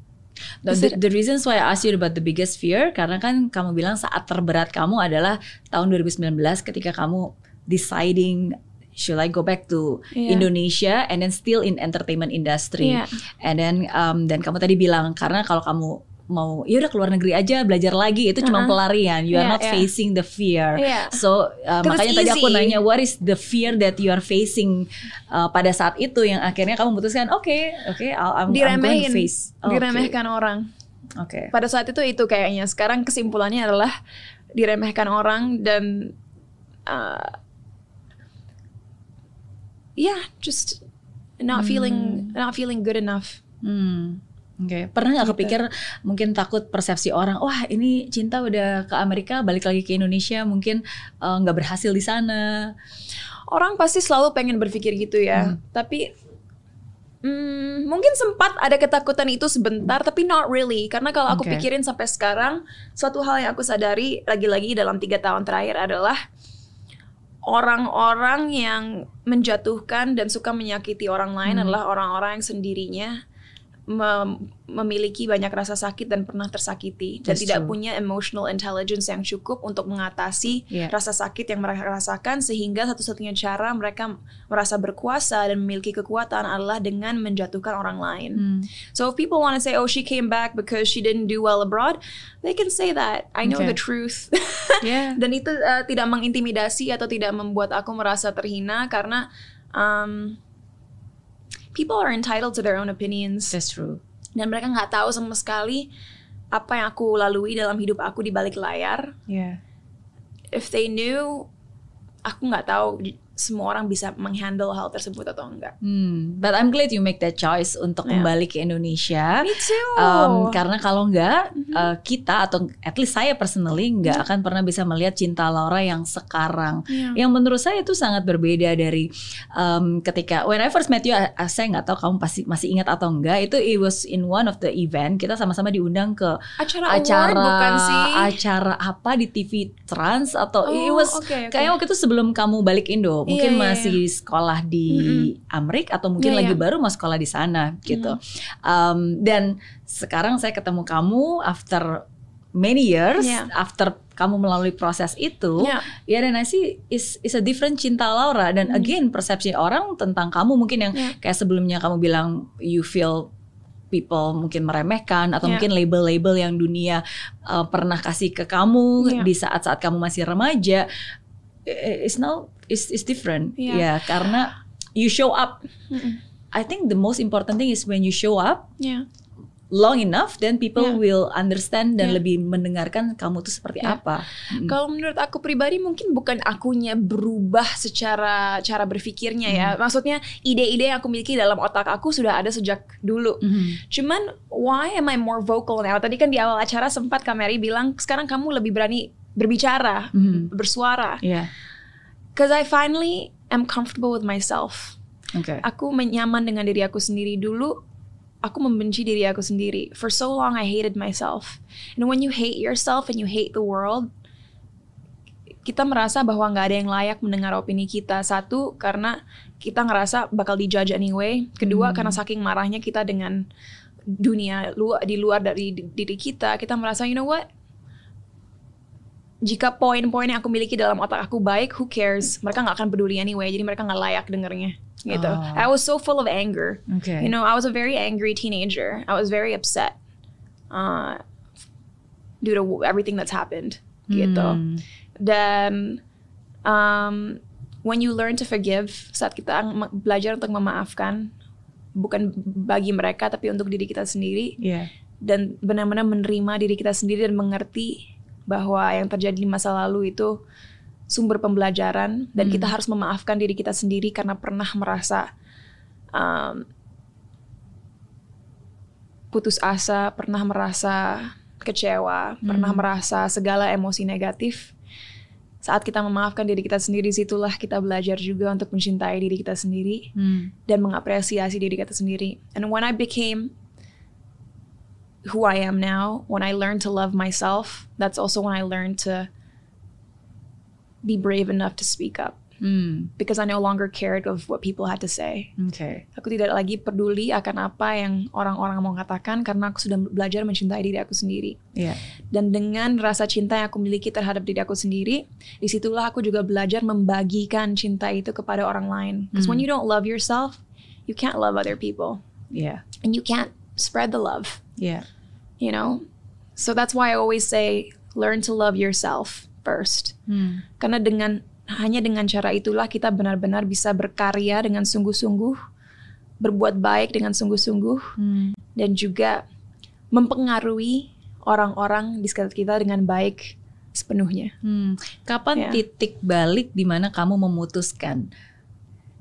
The, the, reasons why I asked you about the biggest fear karena kan kamu bilang saat terberat kamu adalah tahun 2019 ketika kamu deciding should I go back to Iya. Indonesia and then still in entertainment industry Iya. and then um, dan kamu tadi bilang karena kalau kamu mau ya udah keluar negeri aja belajar lagi itu cuma Uh-uh. pelarian you are Iya, not iya. facing the fear Iya. so uh, makanya tadi aku nanya what is the fear that you are facing uh, pada saat itu yang akhirnya kamu memutuskan oke oke I'll- I'm, I'm going to face oke. diremehkan orang. Oke. pada saat itu itu kayaknya sekarang kesimpulannya adalah diremehkan orang dan uh, yeah just not feeling not feeling good enough Hmm. Oke, pernah nggak Gitu. kepikir mungkin takut persepsi orang, wah ini cinta udah ke Amerika, balik lagi ke Indonesia, mungkin eh, nggak berhasil di sana. orang pasti selalu pengen berpikir gitu ya tapi hmm, mungkin sempat ada ketakutan itu sebentar tapi not really karena kalau aku Oke. pikirin sampai sekarang suatu hal yang aku sadari lagi-lagi dalam tiga tahun terakhir adalah orang-orang yang menjatuhkan dan suka menyakiti orang lain Hmm. adalah orang-orang yang sendirinya mem- memiliki banyak rasa sakit dan pernah tersakiti dan That's tidak true. punya emotional intelligence yang cukup untuk mengatasi Yeah. rasa sakit yang mereka rasakan sehingga satu-satunya cara mereka merasa berkuasa dan memiliki kekuatan adalah dengan menjatuhkan orang lain. Hmm. So if people want to say, "Oh, she came back because she didn't do well abroad," they can say that. I know Okay. the truth. Yeah. Dan itu uh, tidak mengintimidasi atau tidak membuat aku merasa terhina karena um, people are entitled to their own opinions That's true. dan mereka nggak tahu sama sekali apa yang aku lalui dalam hidup aku di balik layar. Yeah. If they knew, aku nggak tahu semua orang bisa menghandle hal tersebut atau enggak. Hmm. But I'm glad you make that choice untuk Yeah. kembali ke Indonesia. Me too. Um, karena kalau enggak Mm-hmm. uh, kita atau at least saya personally nggak akan pernah bisa melihat cinta Laura yang sekarang. Iya. Yang menurut saya itu sangat berbeda dari um, ketika when I first met you, saya nggak tahu kamu pasti masih ingat atau enggak. Itu it was in one of the event kita sama-sama diundang ke acara, acara award bukan sih? acara apa di TV Trans atau it Oh, was oke, oke. kayaknya waktu itu sebelum kamu balik Indo mungkin Iya, iya, masih sekolah di Amerika atau mungkin Iya, lagi iya. baru mau sekolah di sana gitu Um, dan sekarang saya ketemu kamu after many years Iya. after kamu melalui proses itu Iya. ya dan see is is a different cinta Laura dan again persepsi orang tentang kamu mungkin yang Iya. kayak sebelumnya kamu bilang you feel people mungkin meremehkan atau Iya. mungkin label-label yang dunia uh, pernah kasih ke kamu Iya. di saat-saat kamu masih remaja i- is now is is different Iya. ya karena you show up Mm-mm. I think the most important thing is when you show up Ya. long enough then people Yeah. will understand dan Yeah. lebih mendengarkan kamu tuh seperti Yeah. apa. Mm. Kalau menurut aku pribadi mungkin bukan akunya berubah secara cara berpikirnya ya. Maksudnya ide-ide yang aku miliki dalam otak aku sudah ada sejak dulu. Mhm. Cuman why am I more vocal now? Tadi kan di awal acara sempat Kameri bilang sekarang kamu lebih berani berbicara, Mhm. bersuara. Yeah. Cause I finally am comfortable with myself. Okay. Aku menyaman dengan diri aku sendiri dulu. Aku membenci diri aku sendiri. For so long I hated myself. And when you hate yourself and you hate the world, kita merasa bahwa nggak ada yang layak mendengar opini kita. Satu, karena kita ngerasa bakal dijudge anyway. Kedua, karena saking marahnya kita dengan dunia luar di luar dari di- diri kita, kita merasa you know what? Jika poin-poin yang aku miliki dalam otak aku baik, who cares? Mereka nggak akan peduli anyway. Jadi mereka nggak layak dengernya. Gitu. Oh. I was so full of anger. Okay. You know, I was a very angry teenager. I was very upset uh, due to everything that's happened. Gitu. Hmm. Dan um, when you learn to forgive, saat kita belajar untuk memaafkan, bukan bagi mereka tapi untuk diri kita sendiri, Yeah. dan benar-benar menerima diri kita sendiri dan mengerti bahwa yang terjadi di masa lalu itu sumber pembelajaran dan kita harus memaafkan diri kita sendiri karena pernah merasa um, putus asa, pernah merasa kecewa, pernah merasa segala emosi negatif. Saat kita memaafkan diri kita sendiri, situlah kita belajar juga untuk mencintai diri kita sendiri Hmm. dan mengapresiasi diri kita sendiri. And when I became who I am now, when I learned to love myself, that's also when I learned to be brave enough to speak up Hmm. because I no longer cared of what people had to say. Okay. Aku tidak lagi peduli akan apa yang orang-orang mau katakan karena aku sudah belajar mencintai diri aku sendiri. Yeah. Dan dengan rasa cinta yang aku miliki terhadap diri aku sendiri, di situlah aku juga belajar membagikan cinta itu kepada orang lain. Because when you don't love yourself, you can't love other people. Yeah. and you can't spread the love, Yeah. you know? So that's why I always say learn to love yourself first. Hmm. Karena dengan hanya dengan cara itulah kita benar-benar bisa berkarya dengan sungguh-sungguh, berbuat baik dengan sungguh-sungguh Hmm. dan juga mempengaruhi orang-orang di sekitar kita dengan baik sepenuhnya. Hmm. Kapan Yeah. titik balik di mana kamu memutuskan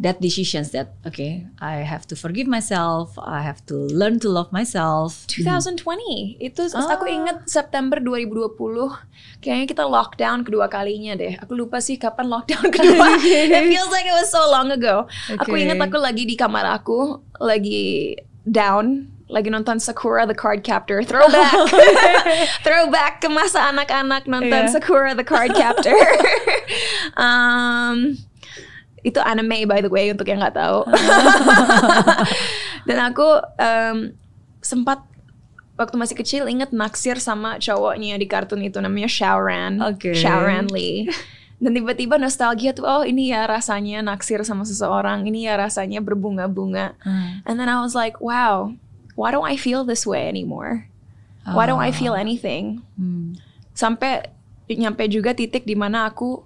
that decisions that okay, I have to forgive myself, I have to learn to love myself. 2020 itu aku Ah. inget September 2020 kayaknya kita lockdown kedua kalinya deh aku lupa sih kapan lockdown kedua it feels like it was so long ago aku Okay. inget aku lagi di kamar aku lagi down lagi nonton Sakura the Card Captor throwback throwback ke masa anak-anak nonton Yeah. Sakura the Card Captor um, itu anime by the way untuk yang nggak tahu dan aku em, sempat waktu masih kecil inget naksir sama cowoknya di kartun itu namanya Shaoran Oke. Shaoran Lee dan tiba-tiba nostalgia tuh oh ini ya rasanya naksir sama seseorang ini ya rasanya berbunga-bunga Hmm. and then I was like wow why don't I feel this way anymore why don't I feel anything Hmm. sampai nyampe juga titik di mana aku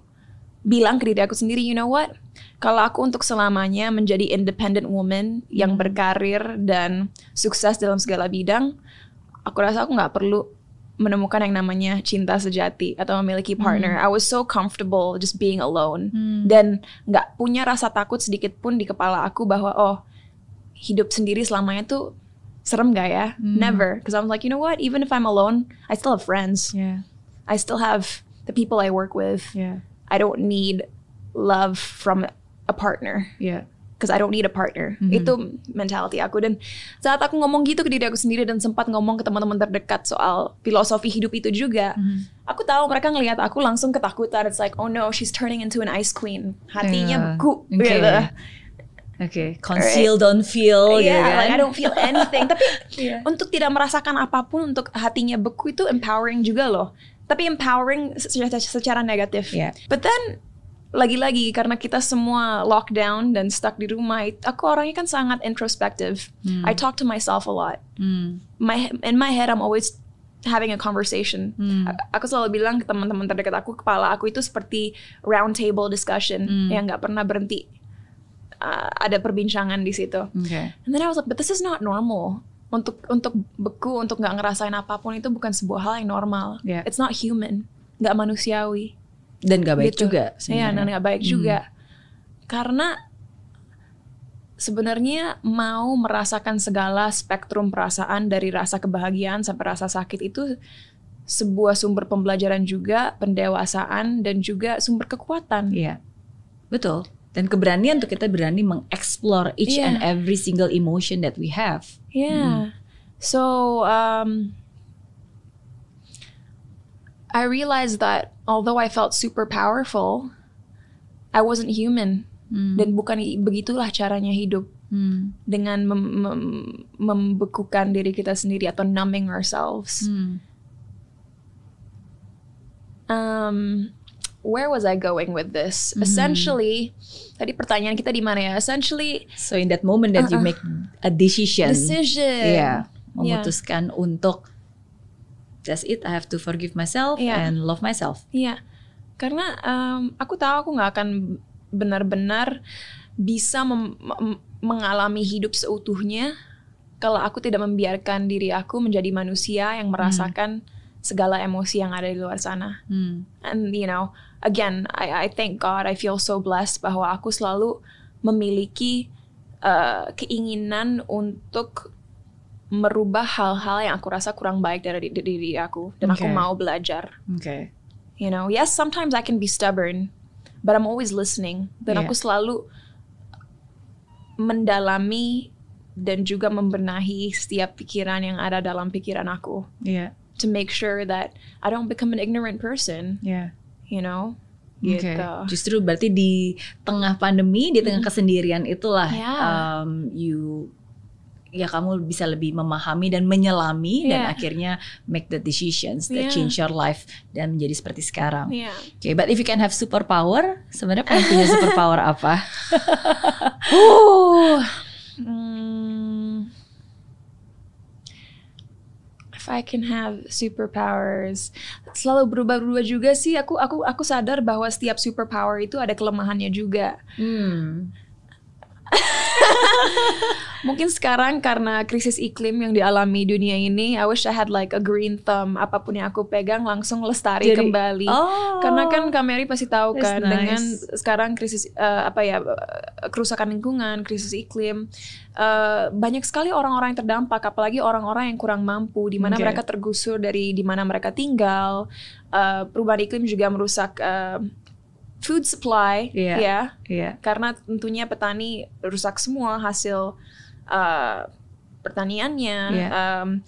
bilang ke diri aku sendiri, you know what? Kalau aku untuk selamanya menjadi independent woman yang berkarir dan sukses dalam segala bidang, aku rasa aku nggak perlu menemukan yang namanya cinta sejati atau memiliki partner. I was so comfortable just being alone dan nggak punya rasa takut sedikit pun di kepala aku bahwa oh hidup sendiri selamanya tuh serem gak ya? Never, because I'm like you know what? Even if I'm alone, I still have friends. Yeah. I still have the people I work with. Yeah. I don't need love from a partner Yeah. because I don't need a partner. Itu mentality aku dan saat aku ngomong gitu ke diri aku sendiri dan sempat ngomong ke teman-teman terdekat soal filosofi hidup itu juga, aku tahu mereka ngelihat aku langsung ketakutan. It's like, oh no, she's turning into an ice queen. Yeah. Hatinya beku. Oke. gitu. Okay. Conceal, don't feel. gitu Yeah, kan? like I don't feel anything. Tapi Iya. untuk tidak merasakan apa pun, untuk hatinya beku itu empowering juga loh. Tapi empowering secara, secara negatif. Yeah. But then lagi-lagi karena kita semua lockdown dan stuck di rumah, aku orangnya kan sangat introspective. I talk to myself a lot. Hmm. My in my head I'm always having a conversation. A- Aku selalu bilang ke teman-teman terdekat aku, kepala aku itu seperti round table discussion yang nggak pernah berhenti. Uh, ada perbincangan di situ. Okay. And then I was like, but this is not normal. Untuk untuk beku, untuk nggak ngerasain apa pun itu bukan sebuah hal yang normal. Yeah. It's not human, nggak manusiawi. Dan gak baik Gitu. juga. Iya, dan nggak baik juga. Karena sebenarnya mau merasakan segala spektrum perasaan dari rasa kebahagiaan sampai rasa sakit itu sebuah sumber pembelajaran juga, pendewasaan dan juga sumber kekuatan. Iya, betul. Dan keberanian untuk kita berani mengeksplor each Iya. and every single emotion that we have. Yeah. So um, I realized that although I felt super powerful, I wasn't human. Dan bukan begitulah caranya hidup Hmm. dengan mem- mem- membekukan diri kita sendiri atau numbing ourselves. Hmm. um, where was I going with this? Mm-hmm. Essentially, tadi pertanyaan kita di mana ya? Essentially, So in that moment that you Uh-uh. make a decision, decision. Iya, memutuskan untuk that's it. I have to forgive myself Iya. and love myself. Iya, karena um, aku tahu aku nggak akan benar-benar bisa mem- mem- mengalami hidup seutuhnya kalau aku tidak membiarkan diri aku menjadi manusia yang merasakan segala emosi yang ada di luar sana. Hmm. And you know, again, I, I thank God, I feel so blessed bahwa aku selalu memiliki uh, keinginan untuk merubah hal-hal yang aku rasa kurang baik dari di- diri aku dan aku Okay. mau belajar. Okay. You know, yes, sometimes I can be stubborn, but I'm always listening. Dan Yeah. aku selalu mendalami dan juga membenahi setiap pikiran yang ada dalam pikiran aku Yeah. to make sure that I don't become an ignorant person, Yeah. you know. Gitu. Justru berarti di tengah pandemi, di tengah kesendirian itulah Ya. um, you ya kamu bisa lebih memahami dan menyelami dan Yeah. akhirnya make the decisions that Yeah. change your life dan menjadi seperti sekarang. Yeah. Oke, but if you can have superpower, sebenarnya pengen punya superpower apa? Mm. If I can have superpowers, selalu berubah-berubah juga sih. Aku aku aku sadar bahwa setiap superpower itu ada kelemahannya juga. Hmm. Mungkin sekarang karena krisis iklim yang dialami dunia ini, I wish I had like a green thumb. Apa pun yang aku pegang langsung lestari Jadi- kembali. Oh. Karena kan Kak Mary pasti tahu kan nice. dengan sekarang krisis eh, apa ya kerusakan lingkungan, krisis iklim, eh, banyak sekali orang-orang yang terdampak, apalagi orang-orang yang kurang mampu, di mana Oke. mereka tergusur dari di mana mereka tinggal. Eh, perubahan iklim juga merusak eh, food supply, Iya. ya, Iya. karena tentunya petani rusak semua hasil eh, pertaniannya, Iya. em,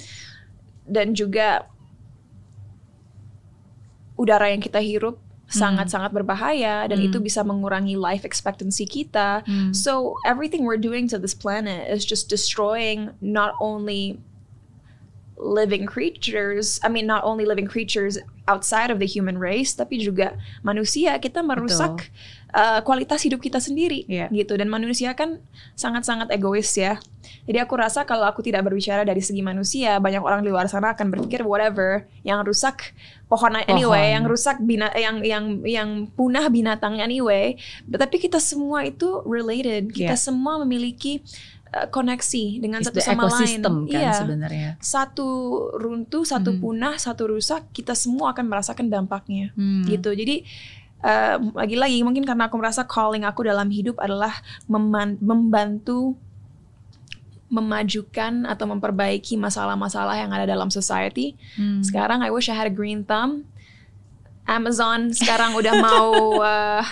dan juga udara yang kita hirup sangat-sangat berbahaya dan Hmm. itu bisa mengurangi life expectancy kita. Hmm. So everything we're doing to this planet is just destroying not only living creatures, I mean not only living creatures outside of the human race, tapi juga manusia kita merusak uh, kualitas hidup kita sendiri Iya. gitu dan manusia kan sangat-sangat egois ya. Jadi aku rasa kalau aku tidak berbicara dari segi manusia, banyak orang di luar sana akan berpikir whatever yang rusak pohon anyway, Pohon. yang rusak bina yang yang yang punah binatang anyway. Tapi kita semua itu related. Kita Iya. semua memiliki koneksi dengan It's satu sama lain. kan Iya. sebenarnya. Satu runtuh, satu Hmm. punah, satu rusak, kita semua akan merasakan dampaknya Hmm. gitu. Jadi eh, lagi-lagi mungkin karena aku merasa calling aku dalam hidup adalah membantu memajukan atau memperbaiki masalah-masalah yang ada dalam society. Hmm. Sekarang I wish I had a green thumb. Amazon sekarang udah mau eh,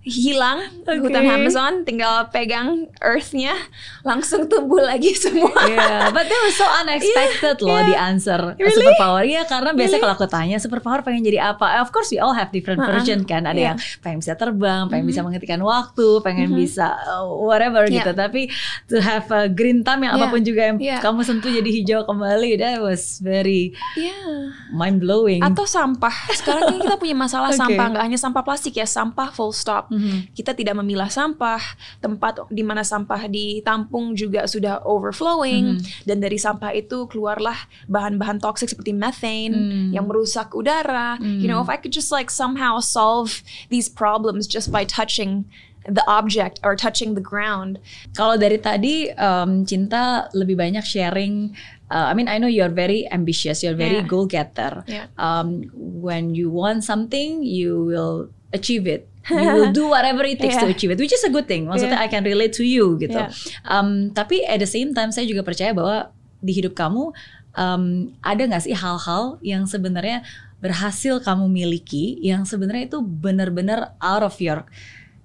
hilang Oke. hutan Amazon, tinggal pegang earth-nya langsung tumbuh lagi semua. Yeah, but that was so unexpected loh yeah. the answer Really? superpower. Iya, karena biasanya kalau aku tanya superpower pengen jadi apa? Of course we all have different Uh-uh. version kan. Ada Yeah. yang pengen bisa terbang, pengen Mhm. bisa menghentikan waktu, pengen Mhm. bisa uh, whatever Yeah. gitu. Tapi to have a green thumb yang Yeah. apa pun juga yang Yeah. kamu sentuh jadi hijau kembali, that was very Yeah. mind blowing. Atau sampah. Sekarang ini kita punya masalah Oke. sampah, nggak hanya sampah plastik ya, sampah full stop. Mhm. Kita tidak memilah sampah, tempat di mana sampah ditampung juga sudah overflowing, Mhm. dan dari sampah itu keluarlah bahan-bahan toksik seperti methane Hmm. yang merusak udara. You know, if I could just like somehow solve these problems just by touching the object or touching the ground. Kalau dari tadi um, Cinta lebih banyak sharing. Uh, I mean, I know you're very ambitious, you're very Yeah. goal getter. Yeah. Um, when you want something, you will achieve it. You will do whatever it takes to Yeah. achieve it, which is a good thing. Maksudnya I can relate to you gitu. Yeah. Um, tapi at the same time, saya juga percaya bahwa di hidup kamu um, ada nggak sih hal-hal yang sebenarnya berhasil kamu miliki, yang sebenarnya itu benar-benar out of your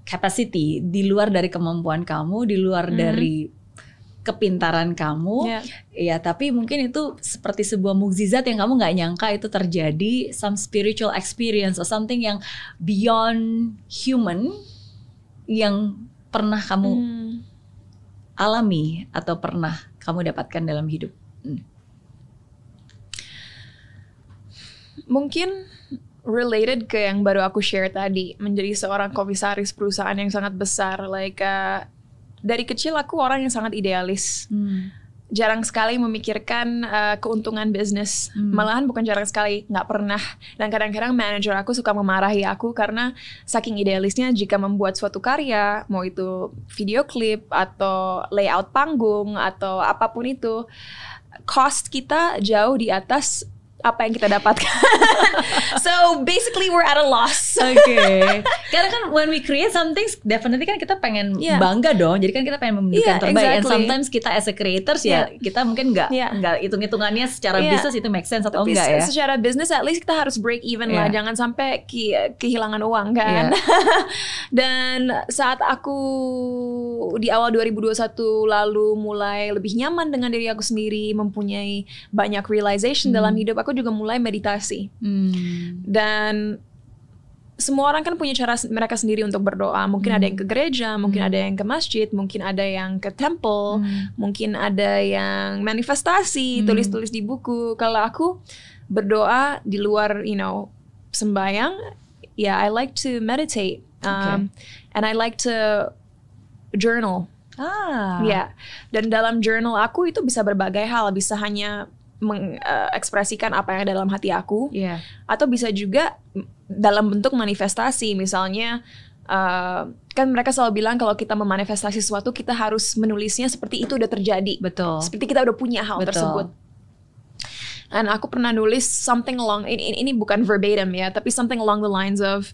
capacity, di luar dari kemampuan kamu, di luar Mhm. dari kepintaran kamu, Yeah. ya tapi mungkin itu seperti sebuah mukjizat yang kamu nggak nyangka itu terjadi, some spiritual experience or something yang beyond human yang pernah kamu Hmm. alami atau pernah kamu dapatkan dalam hidup. Hmm. Mungkin related ke yang baru aku share tadi menjadi seorang komisaris perusahaan yang sangat besar like uh, dari kecil aku orang yang sangat idealis. Jarang sekali memikirkan uh, keuntungan bisnis. Malahan bukan jarang sekali nggak pernah. Dan kadang-kadang manajer aku suka memarahi aku karena saking idealisnya jika membuat suatu karya mau itu video klip atau layout panggung atau apa pun itu cost kita jauh di atas apa yang kita dapatkan. so basically we're at a loss. Oke. Karena kan when we create something definitely kan kita pengen Yeah. bangga dong. Jadi kan kita pengen menunjukkan Yeah, terbaik. And exactly. sometimes kita as a creators ya Yeah. kita mungkin nggak Yeah. nggak hitung-hitungannya secara Yeah. bisnis itu make sense atau Tapi enggak ya. se- secara bisnis at least kita harus break even lah, Yeah. jangan sampai ki- kehilangan uang kan. Dan saat aku di awal 2021 lalu mulai lebih nyaman dengan diri aku sendiri, mempunyai banyak realization dalam hidup, aku juga mulai meditasi. Hmm. Dan semua orang kan punya cara mereka sendiri untuk berdoa. Mungkin ada yang ke gereja, mungkin ada yang ke masjid, mungkin ada yang ke temple, mungkin ada yang manifestasi, tulis-tulis di buku. Kalau aku berdoa di luar, you know, sembayang, ya I like to meditate, um, and I like to journal. Ah. Ya, dan dalam journal aku itu bisa berbagai hal, bisa hanya mengekspresikan apa yang dalam hati aku, Iya. atau bisa juga dalam bentuk manifestasi misalnya uh, kan mereka selalu bilang kalau kita memanifestasi sesuatu kita harus menulisnya seperti itu udah terjadi Betul. seperti kita udah punya hal Betul. tersebut dan aku pernah nulis something along ini- ini bukan verbatim ya tapi something along the lines of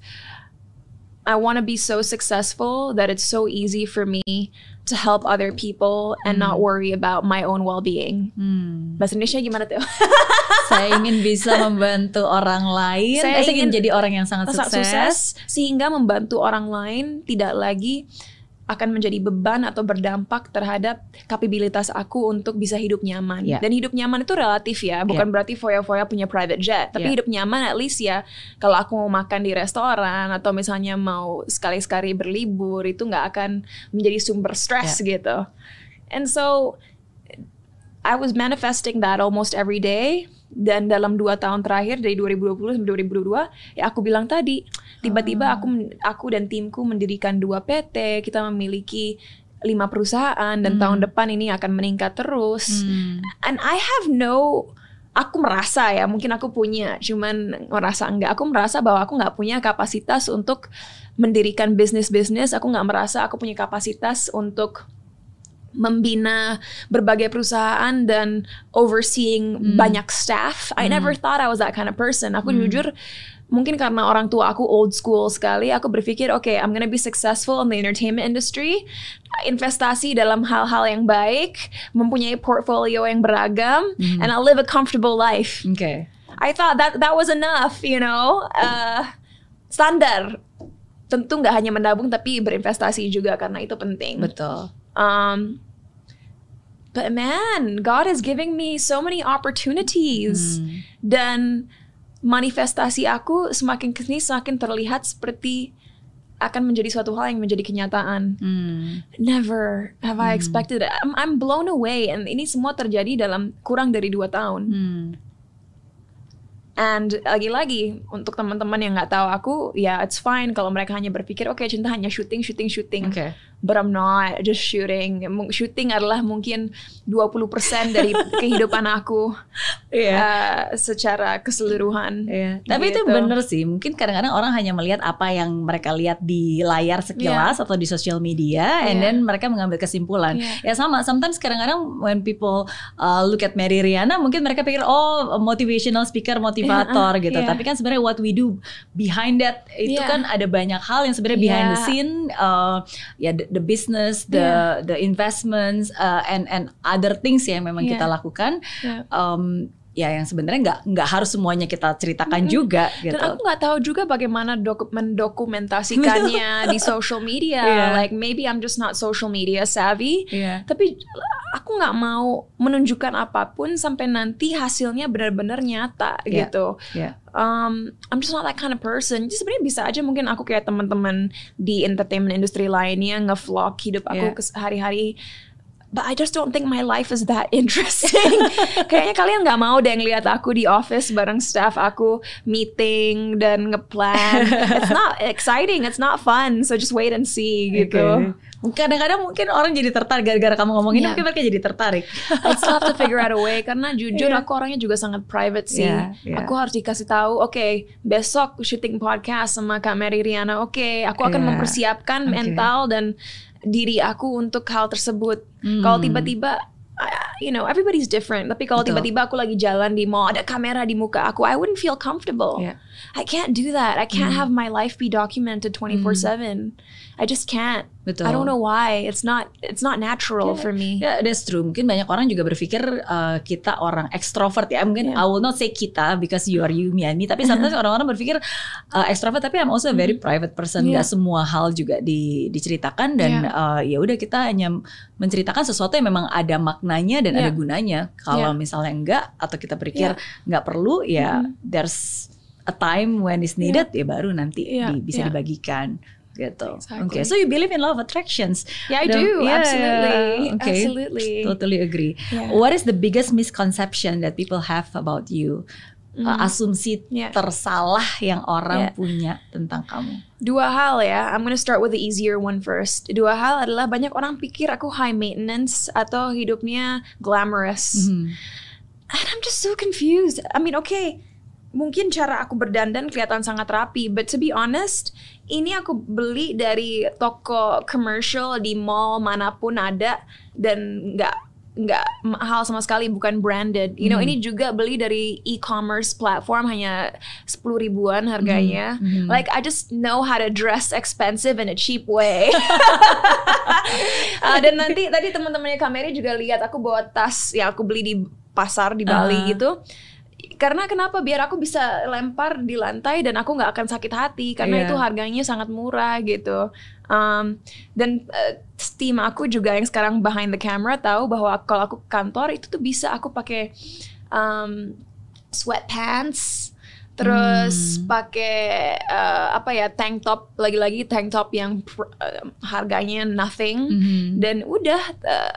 I want to be so successful that it's so easy for me to help other people and not worry about my own well-being. Hmm. Bahasa Indonesia gimana tuh? Saya ingin bisa membantu orang lain. Saya Saya, ingin ingin jadi orang yang sangat sangat sukses. sukses sehingga membantu orang lain tidak lagi akan menjadi beban atau berdampak terhadap kapabilitas aku untuk bisa hidup nyaman. Ya. Dan hidup nyaman itu relatif ya, bukan berarti foya-foya punya private jet, tapi Ya. hidup nyaman at least ya kalau aku mau makan di restoran atau misalnya mau sekali-sekali berlibur itu nggak akan menjadi sumber stres gitu. And so I was manifesting that almost every day dan dalam dua tahun terakhir dari 2020 sampai 2022 ya aku bilang tadi tiba-tiba aku aku dan timku mendirikan dua PT kita memiliki lima perusahaan dan tahun depan ini akan meningkat terus. Hmm. and I have no aku merasa ya mungkin aku punya cuman merasa enggak. Aku merasa bahwa aku nggak punya kapasitas untuk mendirikan bisnis-bisnis. Aku nggak merasa aku punya kapasitas untuk membina berbagai perusahaan dan overseeing banyak staff. I never thought I was that kind of person. Aku jujur mungkin karena orang tua aku old school sekali, aku berpikir oke, I'm gonna be successful in the entertainment industry. Investasi dalam hal-hal yang baik, mempunyai portfolio yang beragam, and I'll live a comfortable life. Oke. I thought that that was enough, you know. Uh, standar. Tentu nggak hanya menabung tapi berinvestasi juga karena itu penting. Betul. Um, but man, God is giving me so many opportunities. Dan manifestasi aku semakin ke sini semakin terlihat seperti akan menjadi suatu hal yang menjadi kenyataan. Hmm. Never have I expected it. I'm, I'm blown away. And ini semua terjadi dalam kurang dari dua tahun. Hmm. And lagi-lagi untuk teman-teman yang nggak tahu aku, ya it's fine kalau mereka hanya berpikir oke cinta hanya shooting, shooting, shooting. Oke. But I'm not just shooting. Shooting adalah mungkin 20% dari kehidupan aku Iya. uh, secara keseluruhan. Iya. Tapi itu Gitu. bener sih. Mungkin kadang-kadang orang hanya melihat apa yang mereka lihat di layar sekilas atau di sosial media, and Iya. then mereka mengambil kesimpulan. Iya. Ya sama. Sometimes kadang-kadang when people uh, look at Mary Riana, mungkin mereka pikir oh motivational speaker, motivator Iya, gitu. iya. Tapi kan sebenarnya what we do behind that itu Iya. kan ada banyak hal yang sebenarnya behind the Iya. scene. uh, ya the, business, the Iya. the investments, uh, and and other things yang memang Iya. kita lakukan. Iya. Um, ya yang sebenarnya nggak nggak harus semuanya kita ceritakan juga gitu. Dan aku nggak tahu juga bagaimana doku- mendokumentasikannya di social media. Iya. Like maybe I'm just not social media savvy. Iya. Tapi aku nggak mau menunjukkan apa pun sampai nanti hasilnya benar-benar nyata Iya. gitu. Iya. Um, I'm just not that kind of person. Jadi sebenarnya bisa aja mungkin aku kayak teman-teman di entertainment industry lainnya ngevlog hidup aku Iya. kes- hari-hari but I just don't think my life is that interesting. Kayaknya kalian nggak mau deh ngeliat aku di office bareng staff aku meeting dan ngeplan. It's not exciting, it's not fun. So just wait and see gitu. Kadang-kadang mungkin orang jadi tertarik gara-gara kamu ngomongin Yeah. mungkin mereka jadi tertarik. I still have to figure out a way karena jujur Yeah. aku orangnya juga sangat private sih. Yeah, yeah. Aku harus dikasih tahu, oke, besok syuting podcast sama Kak Mary Riana. Oke, aku akan Yeah. mempersiapkan Okay. mental dan diri aku untuk hal tersebut. Hmm. Kalau tiba-tiba I- you know, everybody's different. Tapi kalau tiba-tiba aku lagi jalan di mall, ada kamera di muka aku, I wouldn't feel comfortable. Yeah. I can't do that. I can't Hmm. have my life be documented 24/7. I just can't. Betul. I don't know why. It's not it's not natural for me. Ya, that's true. Mungkin banyak orang juga berpikir uh, kita orang ekstrovert ya. Mungkin I will not say kita because you are you, me, and me. Tapi sometimes orang-orang berpikir uh, ekstrovert, tapi I'm also a very private person. Yeah. Gak semua hal juga di, diceritakan dan uh, ya udah kita hanya menceritakan sesuatu yang memang ada maknanya dan ada Yeah. gunanya. Kalau Yeah. misalnya enggak atau kita berpikir nggak perlu, ya there's a time when it's needed ya baru nanti Yeah. di- bisa Yeah. dibagikan gitu. Exactly. Okay, so you believe in law of attractions? Yeah, I The- do. Yeah, Absolutely. okay. Absolutely. Totally agree. Yeah. What is the biggest misconception that people have about you? Uh, asumsi. Yeah. tersalah yang orang Yeah. punya tentang kamu. Dua hal ya. I'm gonna start with the easier one first. Dua hal adalah banyak orang pikir aku high maintenance atau hidupnya glamorous. Mhm. And I'm just so confused. I mean, okay, mungkin cara aku berdandan kelihatan sangat rapi, but to be honest, ini aku beli dari toko commercial di mall mana pun ada dan nggak nggak mahal sama sekali bukan branded. You know, ini juga beli dari e-commerce platform hanya 10 ribuan harganya. Like I just know how to dress expensive in a cheap way. Ah, dan nanti tadi teman-temannya Kameri juga lihat aku bawa tas yang aku beli di pasar di Bali Ah. gitu. Karena kenapa? Biar aku bisa lempar di lantai dan aku nggak akan sakit hati karena Iya. itu harganya sangat murah gitu. Um, dan uh, tim aku juga yang sekarang behind the camera tahu bahwa kalau aku ke kantor itu tuh bisa aku pakai um, sweatpants terus pakai uh, apa ya tank top lagi-lagi tank top yang pr- uh, harganya nothing Mhm. dan udah uh,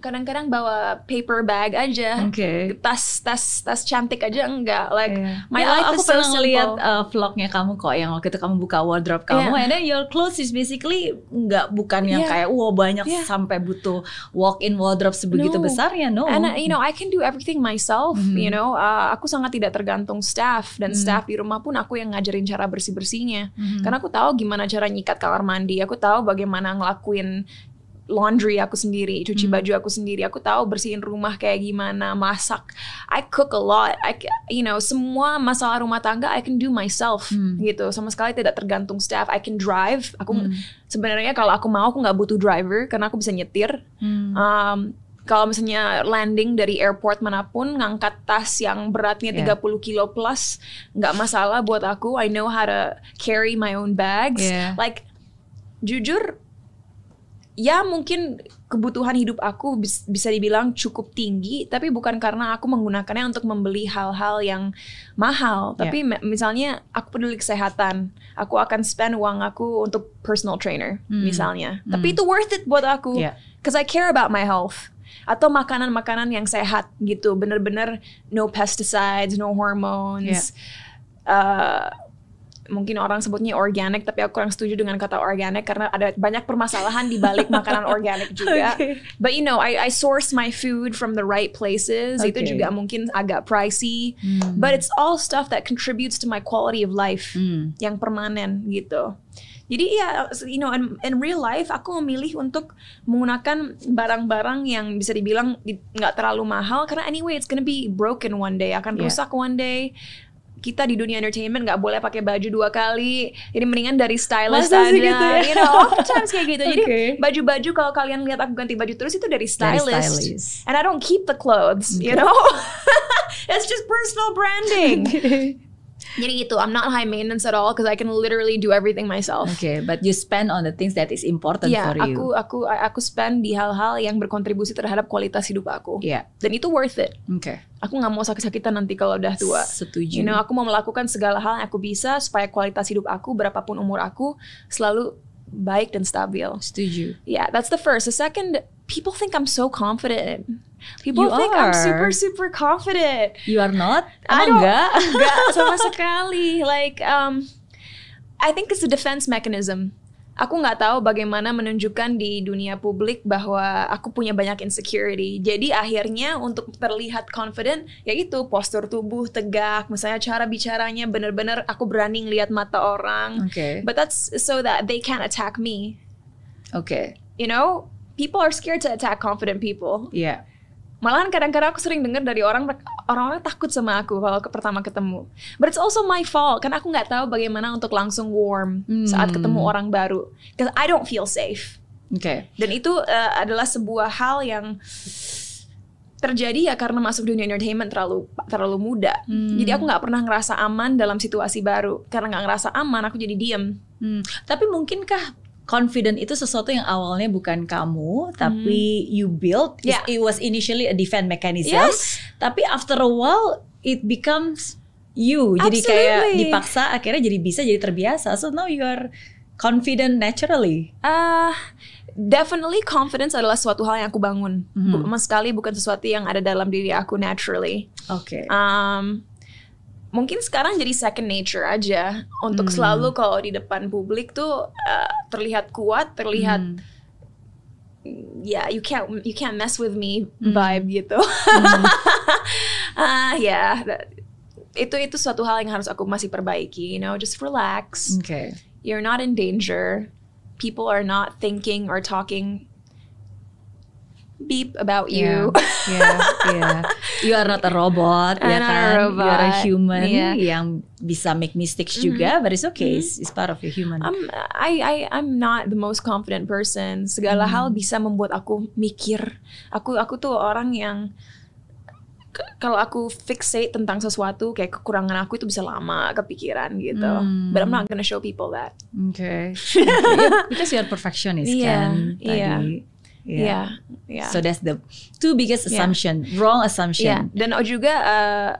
kadang-kadang bawa paper bag aja Oke. tas tas tas cantik aja enggak like Iya. my Ya, life aku is so pernah ngeliat uh, vlognya kamu kok yang waktu itu kamu buka wardrobe kamu Yeah. and then your clothes is basically nggak bukan yang Yeah. kayak wow banyak Yeah. sampai butuh walk-in wardrobe sebegitu No. besarnya no And uh, you know, I can do everything myself. Mhm. You know, Uh, aku sangat tidak tergantung staff dan Mhm. staff di rumah pun aku yang ngajarin cara bersih bersihnya. Mhm. Karena aku tahu gimana cara nyikat kamar mandi. Aku tahu bagaimana ngelakuin laundry aku sendiri, cuci Hmm. baju aku sendiri. Aku tahu bersihin rumah kayak gimana, masak. I cook a lot. I, you know, semua masalah rumah tangga I can do myself Hmm. gitu. Sama sekali tidak tergantung staff. I can drive. Aku Hmm. sebenarnya kalau aku mau aku nggak butuh driver karena aku bisa nyetir. Hmm. Um, kalau misalnya landing dari airport mana pun ngangkat tas yang beratnya Yeah. 30 kilo plus nggak masalah buat aku. I know how to carry my own bags. Yeah. Like jujur ya mungkin kebutuhan hidup aku bis- bisa dibilang cukup tinggi tapi bukan karena aku menggunakannya untuk membeli hal-hal yang mahal Yeah. tapi misalnya aku peduli kesehatan aku akan spend uang aku untuk personal trainer Hmm. misalnya Hmm. tapi itu worth it buat aku Yeah. cause I care about my health atau makanan-makanan yang sehat gitu bener-bener no pesticides no hormones Uh, mungkin orang sebutnya organic tapi aku kurang setuju dengan kata organic karena ada banyak permasalahan di balik makanan organik juga Okay. but you know I, I source my food from the right places itu Okay. juga mungkin agak pricey Hmm. but it's all stuff that contributes to my quality of life Hmm. yang permanen gitu. Jadi ya, you know, in, in real life aku memilih untuk menggunakan barang-barang yang bisa dibilang di- nggak terlalu mahal karena anyway it's gonna be broken one day, akan Yeah. rusak one day. Kita di dunia entertainment nggak boleh pakai baju dua kali. Jadi mendingan dari stylist Masa aja, gitu ya? you know, oftentimes kayak gitu. Jadi Okay. baju-baju kalau kalian lihat aku ganti baju terus itu dari Dari stylist. stylist. And I don't keep the clothes, you Okay. know. It's just personal branding. Jadi itu, I'm not high maintenance at all because I can literally do everything myself. Okay, but you spend on the things that is important Iya, for you. aku aku aku spend di hal-hal yang berkontribusi terhadap kualitas hidup aku. Iya. Dan itu worth it. Oke. Aku nggak mau sakit-sakitan nanti kalau udah tua. Setuju. You know, aku mau melakukan segala hal yang aku bisa supaya kualitas hidup aku berapapun umur aku selalu baik dan stabil. Setuju. Yeah, that's the first. The second people think I'm so confident. People You think I'm are. super super confident. You are not? I Emang don't- enggak? enggak sama sekali. Like um, I think it's a defense mechanism. Aku nggak tahu bagaimana menunjukkan di dunia publik bahwa aku punya banyak insecurity. Jadi akhirnya untuk terlihat confident, ya itu postur tubuh tegak, misalnya cara bicaranya bener-bener aku berani ngeliat mata orang. Oke. But that's so that they can't attack me. Oke. You know, people are scared to attack confident people. Iya. Malahan kadang-kadang aku sering dengar dari orang orang-orang takut sama aku kalau ke, pertama ketemu. But it's also my fault karena aku nggak tahu bagaimana untuk langsung warm saat Hmm. ketemu orang baru. Because I don't feel safe. Oke. Dan itu uh, adalah sebuah hal yang terjadi ya karena masuk dunia entertainment terlalu terlalu muda. Hmm. Jadi aku nggak pernah ngerasa aman dalam situasi baru. Karena nggak ngerasa aman, aku jadi diem. Hmm, Tapi mungkinkah confident itu sesuatu yang awalnya bukan kamu, tapi you built. Hmm. Yeah. It was initially a defense mechanism. Yes. Tapi after a while it becomes you. Jadi kayak Absolutely. dipaksa akhirnya jadi bisa jadi terbiasa. So now you are confident naturally. Ah, definitely confidence adalah suatu hal yang aku bangun. Mhm. Bu- Sama sekali bukan sesuatu yang ada dalam diri aku naturally. Oke. Um, mungkin sekarang jadi second nature aja untuk Hmm. selalu kalau di depan publik tuh uh, terlihat kuat, terlihat Hmm. ya you can't you can't mess with me Hmm. vibe gitu. Ah ya, that- itu itu suatu hal yang harus aku masih perbaiki. You know, just relax. Oke. You're not in danger. People are not thinking or talking beep about you. Yeah, yeah. You are not a robot, I'm ya not a kan? You are a robot. human Yeah. yang bisa make mistakes juga, but it's okay. It's, it's part of your human. I'm I I I'm not the most confident person. Segala Hmm. hal bisa membuat aku mikir. Aku aku tuh orang yang kalau aku fixate tentang sesuatu kayak kekurangan aku itu bisa lama kepikiran gitu. Hmm. But I'm not gonna show people that. Okay. okay. Yeah, because you're perfectionist Iya, kan tadi. Iya, iya. So that's the two biggest Yeah. assumption, wrong Iya, assumption. dan juga uh,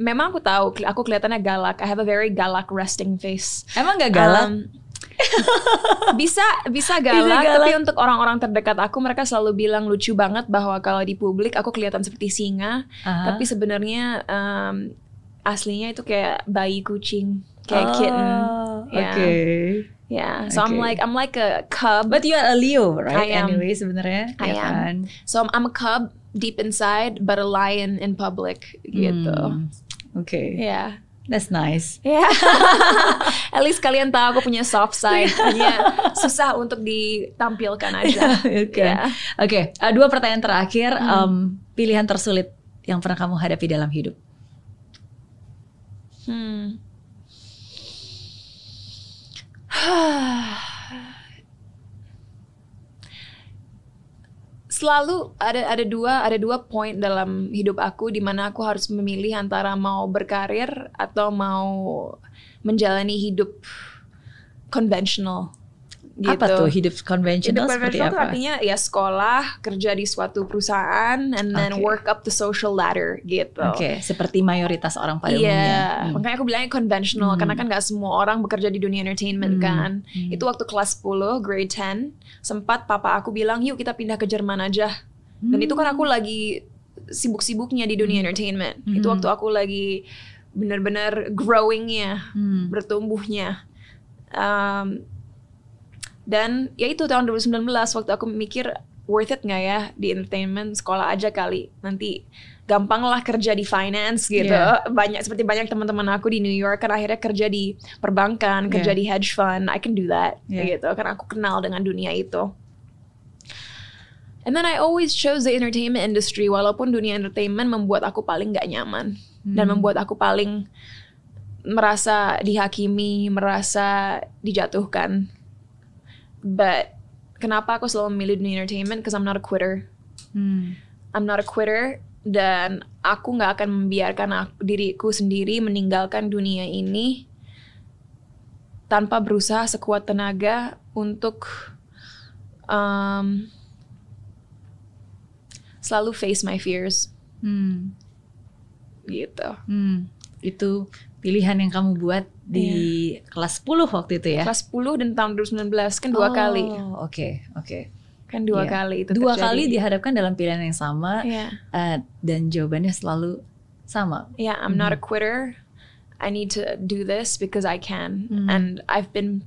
memang aku tahu aku kelihatannya galak. I have a very galak resting face. Emang gak galak? Um, bisa bisa galak, galak. tapi untuk orang-orang terdekat aku mereka selalu bilang lucu banget bahwa kalau di publik aku kelihatan seperti singa, Aha. tapi sebenarnya um, aslinya itu kayak bayi kucing, kayak Oh, kitten. Ya. Oke. Yeah, so I'm Okay. like I'm like a cub. But you are a Leo, right? I am. Anyway, sebenarnya, I ya am. kan? so I'm, I'm a cub deep inside, but a lion in public gitu. Hmm. Oke, Yeah. that's nice. Ya, at least kalian tahu aku punya soft side. Hanya susah untuk ditampilkan aja. Oke, oke. uh, dua pertanyaan terakhir. Hmm. Um, pilihan tersulit yang pernah kamu hadapi dalam hidup. Hmm. Selalu ada ada dua ada dua point dalam hidup aku di mana aku harus memilih antara mau berkarir atau mau menjalani hidup konvensional. Gitu. Apa tuh hidup konvensional Hidup seperti apa? artinya ya sekolah, kerja di suatu perusahaan, and then Oke. work up the social ladder gitu. Oke, seperti mayoritas orang pada umumnya. Hmm. makanya aku bilangnya konvensional Hmm. karena kan nggak semua orang bekerja di dunia entertainment Hmm. kan. Hmm. Itu waktu kelas 10, grade 10, sempat papa aku bilang, "Yuk kita pindah ke Jerman aja." Dan itu kan aku lagi sibuk-sibuknya di dunia entertainment. Itu Hmm. waktu aku lagi benar-benar growingnya, Hmm. bertumbuhnya. Um, dan ya itu tahun 2019 waktu aku mikir worth it nggak ya di entertainment sekolah aja kali nanti gampang lah kerja di finance gitu Yeah. banyak seperti banyak teman-teman aku di New York kan akhirnya kerja di perbankan kerja Yeah. di hedge fund I can do that Yeah. gitu karena aku kenal dengan dunia itu and then I always chose the entertainment industry walaupun dunia entertainment membuat aku paling nggak nyaman dan Hmm. membuat aku paling merasa dihakimi merasa dijatuhkan but kenapa aku selalu memilih dunia entertainment because I'm not a quitter Hmm. I'm not a quitter dan aku nggak akan membiarkan aku, diriku sendiri meninggalkan dunia ini tanpa berusaha sekuat tenaga untuk um, selalu face my fears Hmm. gitu. Hmm. Itu pilihan yang kamu buat di kelas 10 waktu itu ya? Kelas 10 dan tahun 2019 kan dua Oh, kali. Oke, oke. kan dua Iya. kali itu Dua terjadi. kali dihadapkan dalam pilihan yang sama Iya. eh, dan jawabannya selalu sama. Yeah, I'm not a Mm-hmm. quitter. I need to do this because I can. Mm. And I've been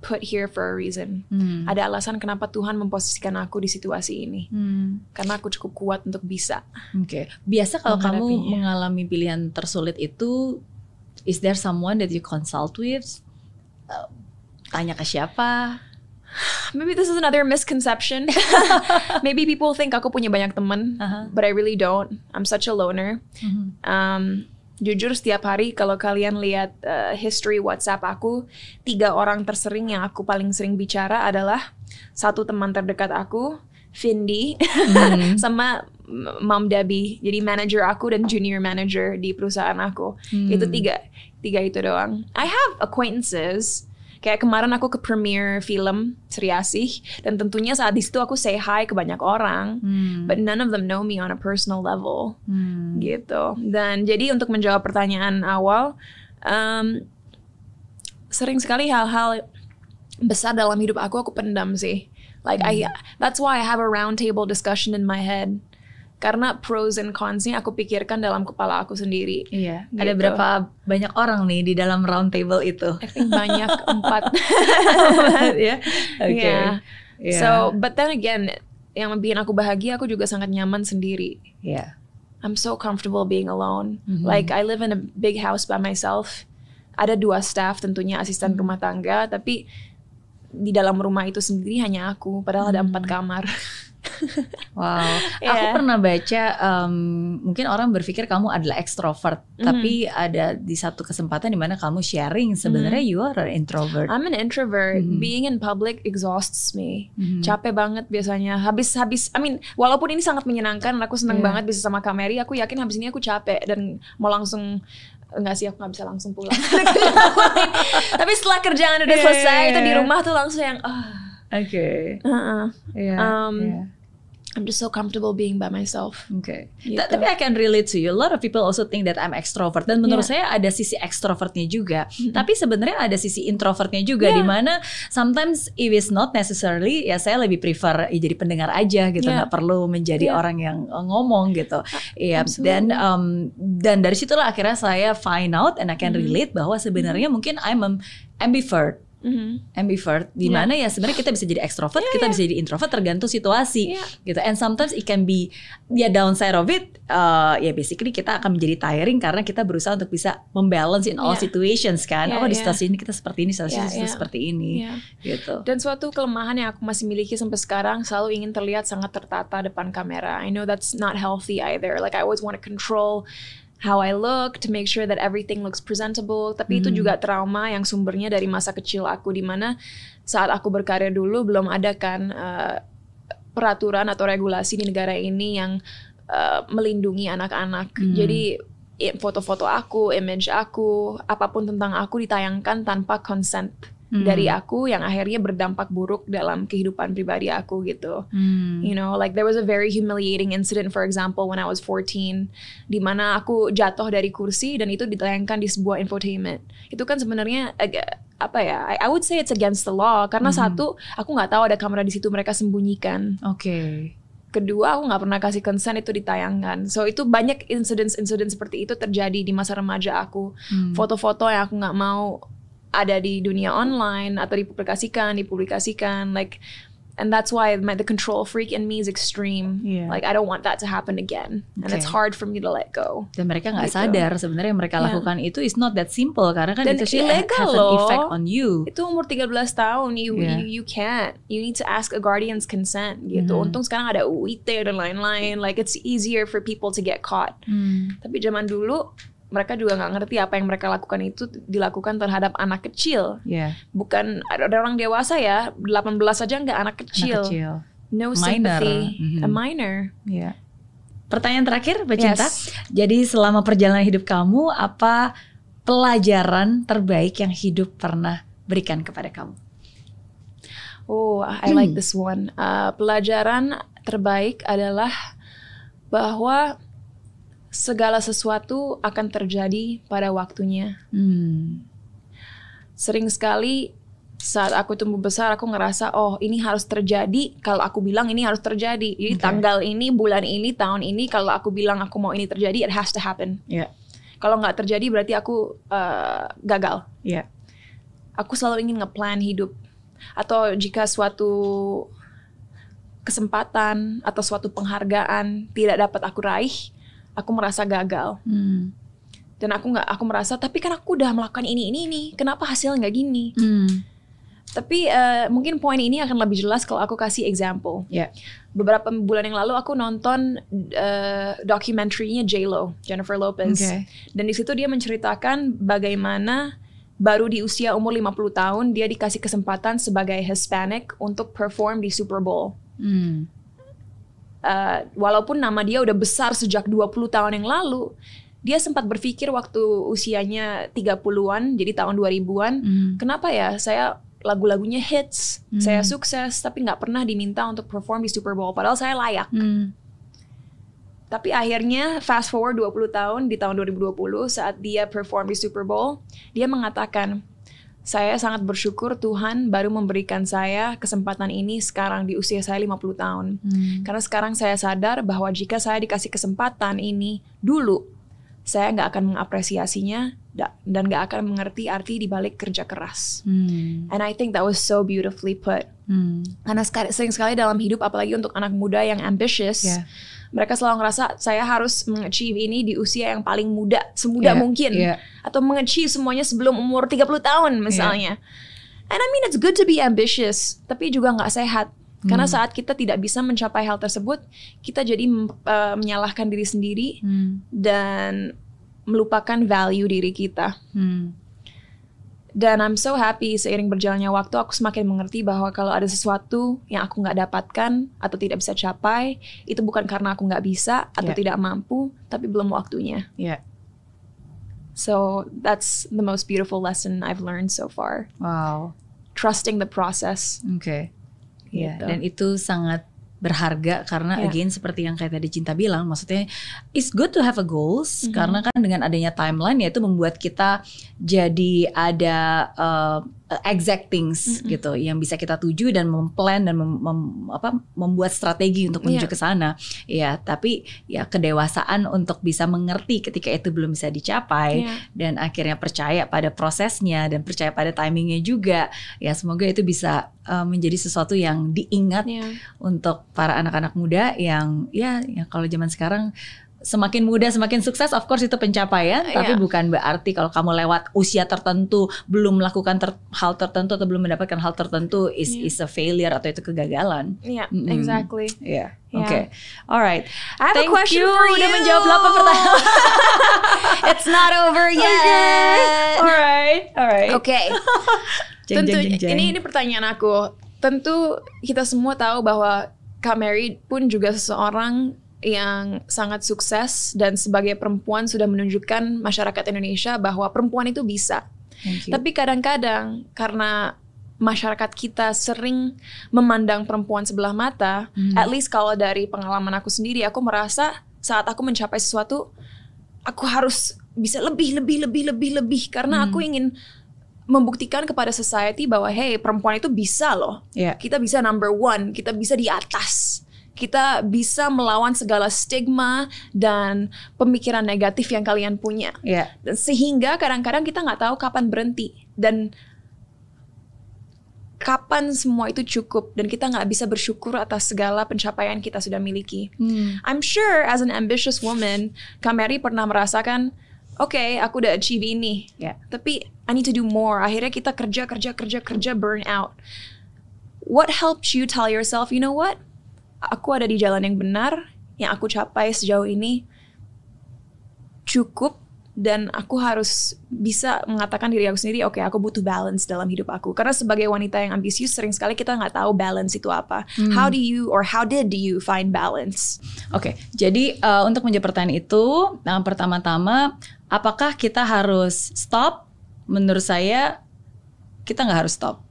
put here for a reason. Hmm. Ada alasan kenapa Tuhan memposisikan aku di situasi ini. Hmm. Karena aku cukup kuat untuk bisa. Oke, biasa kalau kamu mengalami pilihan tersulit itu, is there someone that you consult with? Eh, tanya ke siapa? Maybe this is another misconception. Maybe people think aku punya banyak teman, Aha. but I really don't. I'm such a loner. Mhm. Um, jujur setiap hari kalau kalian lihat uh, history WhatsApp aku, tiga orang tersering yang aku paling sering bicara adalah satu teman terdekat aku, Vindi, Hmm. sama Mom Debbie. Jadi manager aku dan junior manager di perusahaan aku. Hmm. Itu tiga, tiga itu doang. I have acquaintances. Kayak kemarin aku ke premiere film Sri Asih dan tentunya saat di situ aku say hi ke banyak orang, Hmm. but none of them know me on a personal level Hmm. gitu. Dan jadi untuk menjawab pertanyaan awal, um, sering sekali hal-hal besar dalam hidup aku aku pendam sih. Like I, that's why I have a round table discussion in my head. Karena pros and cons-nya aku pikirkan dalam kepala aku sendiri. Iya. Ada Gitu. berapa banyak orang nih di dalam round table itu? I think banyak empat. ya. Oke. Yeah. Iya. So, but then again, yang bikin aku bahagia, aku juga sangat nyaman sendiri. Iya. I'm so comfortable being alone. Mhm. Like I live in a big house by myself. Ada dua staff tentunya asisten Mhm. rumah tangga, tapi di dalam rumah itu sendiri hanya aku. Padahal ada empat kamar. Wow, aku Iya. pernah baca em, mungkin orang berpikir kamu adalah ekstrovert, Mhm. tapi ada di satu kesempatan di mana kamu sharing sebenarnya you are an introvert. I'm an introvert. Mhm. Being in public exhausts me. Mhm. Capek banget biasanya. Habis-habis, I mean, walaupun ini sangat menyenangkan, aku seneng Iya. banget bisa sama Kameri. Aku yakin habis ini aku capek dan mau langsung enggak sih aku nggak bisa langsung pulang. Tapi setelah kerjaan udah Iya, selesai, iya, itu di iya. rumah tuh langsung yang ah. Oke, uh-uh. Iya, Um, iya. I'm just so comfortable being by myself. Oke. Gitu. Ta- Tapi I can relate to you. A lot of people also think that I'm extrovert dan menurut Yeah. saya ada sisi extrovertnya juga. Tapi sebenarnya ada sisi introvertnya juga Yeah. di mana sometimes it is not necessarily ya saya lebih prefer ya jadi pendengar aja gitu, Yeah. nggak perlu menjadi Yeah. orang yang uh, ngomong gitu. Iya. absolutely. Dan um, dan dari situlah akhirnya saya find out and I can Mhm. relate bahwa sebenarnya mungkin I'm an ambivert Mhm. ambivert di Yeah. mana ya sebenarnya kita bisa jadi extrovert, Yeah, kita yeah. bisa jadi introvert tergantung situasi Yeah. gitu. And sometimes it can be ya downside of it uh, ya basically kita akan menjadi tiring karena kita berusaha untuk bisa membalance in all Yeah. situations kan. Yeah, oh di yeah. situasi ini kita seperti ini, situasi Yeah, yeah. seperti ini Yeah. gitu. Dan suatu kelemahan yang aku masih miliki sampai sekarang selalu ingin terlihat sangat tertata depan kamera. I know that's not healthy either. Like I always want to control how I look to make sure that everything looks presentable. Tapi itu Hmm. juga trauma yang sumbernya dari masa kecil aku di mana saat aku berkarir dulu belum ada kan uh, peraturan atau regulasi di negara ini yang uh, melindungi anak-anak. Hmm. Jadi i- foto-foto aku, image aku, apa pun tentang aku ditayangkan tanpa consent Hmm. dari aku yang akhirnya berdampak buruk dalam kehidupan pribadi aku gitu. Hmm. You know, like there was a very humiliating incident for example when I was 14 di mana aku jatuh dari kursi dan itu ditayangkan di sebuah infotainment. Itu kan sebenarnya agak apa ya? I, I would say it's against the law karena Mhm. satu aku nggak tahu ada kamera di situ mereka sembunyikan. Oke. Kedua aku nggak pernah kasih consent itu ditayangkan. So itu banyak incident-incident seperti itu terjadi di masa remaja aku Hmm. foto-foto yang aku nggak mau ada di dunia online atau dipublikasikan, dipublikasikan, like, and that's why my, the control freak in me is extreme. Iya. Like I don't want that to happen again, and it's Okay. hard for me to let go. Dan mereka nggak Gitu. sadar sebenarnya mereka Yeah. lakukan itu is not that simple karena kan Dan itu have an effect on you. Itu umur 13 tahun, you Yeah. you, you can't. You need to ask a guardian's consent gitu. Mhm. Untung sekarang ada UIT dan lain-lain. Like it's easier for people to get caught. Hmm. Tapi zaman dulu mereka juga nggak ngerti apa yang mereka lakukan itu dilakukan terhadap anak kecil. Ya, bukan ada orang dewasa ya 18 aja nggak anak kecil, anak kecil. no Minor. sympathy Mhm. a minor Ya. Pertanyaan terakhir, Mbak Cinta. Yes. Jadi selama perjalanan hidup kamu, apa pelajaran terbaik yang hidup pernah berikan kepada kamu? oh I like this one Uh, pelajaran terbaik adalah bahwa segala sesuatu akan terjadi pada waktunya. Hmm. sering sekali saat aku tumbuh besar aku ngerasa oh ini harus terjadi. Kalau aku bilang ini harus terjadi. Jadi Okay. tanggal ini bulan ini tahun ini kalau aku bilang aku mau ini terjadi it has to happen. Ya, kalau nggak terjadi berarti aku uh, gagal. Ya, aku selalu ingin ngeplan hidup. Atau jika suatu kesempatan atau suatu penghargaan tidak dapat aku raih aku merasa gagal Hmm. dan aku nggak aku merasa tapi kan aku udah melakukan ini ini ini kenapa hasilnya nggak gini Hmm. Tapi eh, mungkin poin ini akan lebih jelas kalau aku kasih example. Ya. Beberapa bulan yang lalu aku nonton uh, dokumenterinya J Lo, Jennifer Lopez. Oke. Dan di situ dia menceritakan bagaimana baru di usia umur 50 tahun dia dikasih kesempatan sebagai Hispanic untuk perform di Super Bowl. Hmm. Uh, walaupun nama dia udah besar sejak 20 tahun yang lalu, dia sempat berpikir waktu usianya 30-an, jadi tahun 2000-an, Hmm. kenapa ya saya lagu-lagunya hits, Hmm. saya sukses, tapi nggak pernah diminta untuk perform di Super Bowl, padahal saya layak. Hmm. Tapi akhirnya fast forward 20 tahun di tahun 2020 saat dia perform di Super Bowl, dia mengatakan, saya sangat bersyukur Tuhan baru memberikan saya kesempatan ini sekarang di usia saya 50 tahun. Hmm. Karena sekarang saya sadar bahwa jika saya dikasih kesempatan ini dulu, saya nggak akan mengapresiasinya da- dan nggak akan mengerti arti dibalik kerja keras. Hmm. And I think that was so beautifully put. Hmm. Karena sering sekali dalam hidup, apalagi untuk anak muda yang ambitious, Yeah. Mereka selalu ngerasa saya harus mengachieve ini di usia yang paling muda, semuda Yeah, mungkin, yeah. atau mengachieve semuanya sebelum umur 30 tahun misalnya. And I mean it's good to be ambitious, tapi juga nggak sehat. Karena Hmm. saat kita tidak bisa mencapai hal tersebut, kita jadi uh, menyalahkan diri sendiri Hmm. dan melupakan value diri kita. Hmm. Dan I'm so happy seiring berjalannya waktu aku semakin mengerti bahwa kalau ada sesuatu yang aku nggak dapatkan atau tidak bisa capai, itu bukan karena aku nggak bisa atau Yeah. tidak mampu, tapi belum waktunya. Ya. So that's the most beautiful lesson I've learned so far. Wow. Trusting the process. Oke. Iya, Gitu. dan itu sangat berharga karena Iya. again seperti yang kayak tadi Cinta bilang, maksudnya it's good to have a goals Mhm. karena kan dengan adanya timeline ya itu membuat kita jadi ada uh, exact things Mhm. gitu yang bisa kita tuju dan memplan dan mem, mem- apa membuat strategi untuk menuju Iya. ke sana. Ya, tapi ya kedewasaan untuk bisa mengerti ketika itu belum bisa dicapai Iya. dan akhirnya percaya pada prosesnya dan percaya pada timingnya juga ya semoga itu bisa uh, menjadi sesuatu yang diingat Yeah. untuk para anak-anak muda yang ya, ya kalau zaman sekarang semakin muda semakin sukses of course itu pencapaian tapi Iya. bukan berarti kalau kamu lewat usia tertentu belum melakukan ter- hal tertentu atau belum mendapatkan hal tertentu is Iya. is a failure atau itu kegagalan. Yeah, Mm-mm. exactly. Ya, Yeah. oke. Alright. I have Thank a question you for you. udah menjawab 8 pertanyaan. It's not over yet. alright, alright. Oke. Jeng, Tentu jeng, jeng. ini ini pertanyaan aku. Tentu kita semua tahu bahwa Kak Mary pun juga seseorang yang sangat sukses dan sebagai perempuan sudah menunjukkan masyarakat Indonesia bahwa perempuan itu bisa. Tapi kadang-kadang karena masyarakat kita sering memandang perempuan sebelah mata, Hmm. at least kalau dari pengalaman aku sendiri, aku merasa saat aku mencapai sesuatu, aku harus bisa lebih, lebih, lebih, lebih, lebih karena Hmm. aku ingin membuktikan kepada society bahwa hey perempuan itu bisa loh, Ya. kita bisa number one, kita bisa di atas. Kita bisa melawan segala stigma dan pemikiran negatif yang kalian punya. Ya. Dan sehingga kadang-kadang kita nggak tahu kapan berhenti dan kapan semua itu cukup dan kita nggak bisa bersyukur atas segala pencapaian kita sudah miliki. Hmm. I'm sure as an ambitious woman, Kameri pernah merasakan, oke aku udah achieve ini, Ya. tapi I need to do more. Akhirnya kita kerja kerja kerja kerja burn out. What helps you tell yourself, you know what? Aku ada di jalan yang benar, yang aku capai sejauh ini cukup dan aku harus bisa mengatakan diri aku sendiri, oke aku butuh balance dalam hidup aku. Karena sebagai wanita yang ambisius sering sekali kita nggak tahu balance itu apa. How do you or how did you find balance? Oke, jadi uh, untuk menjawab pertanyaan itu, yang pertama-tama, apakah kita harus stop? Menurut saya, kita nggak harus stop.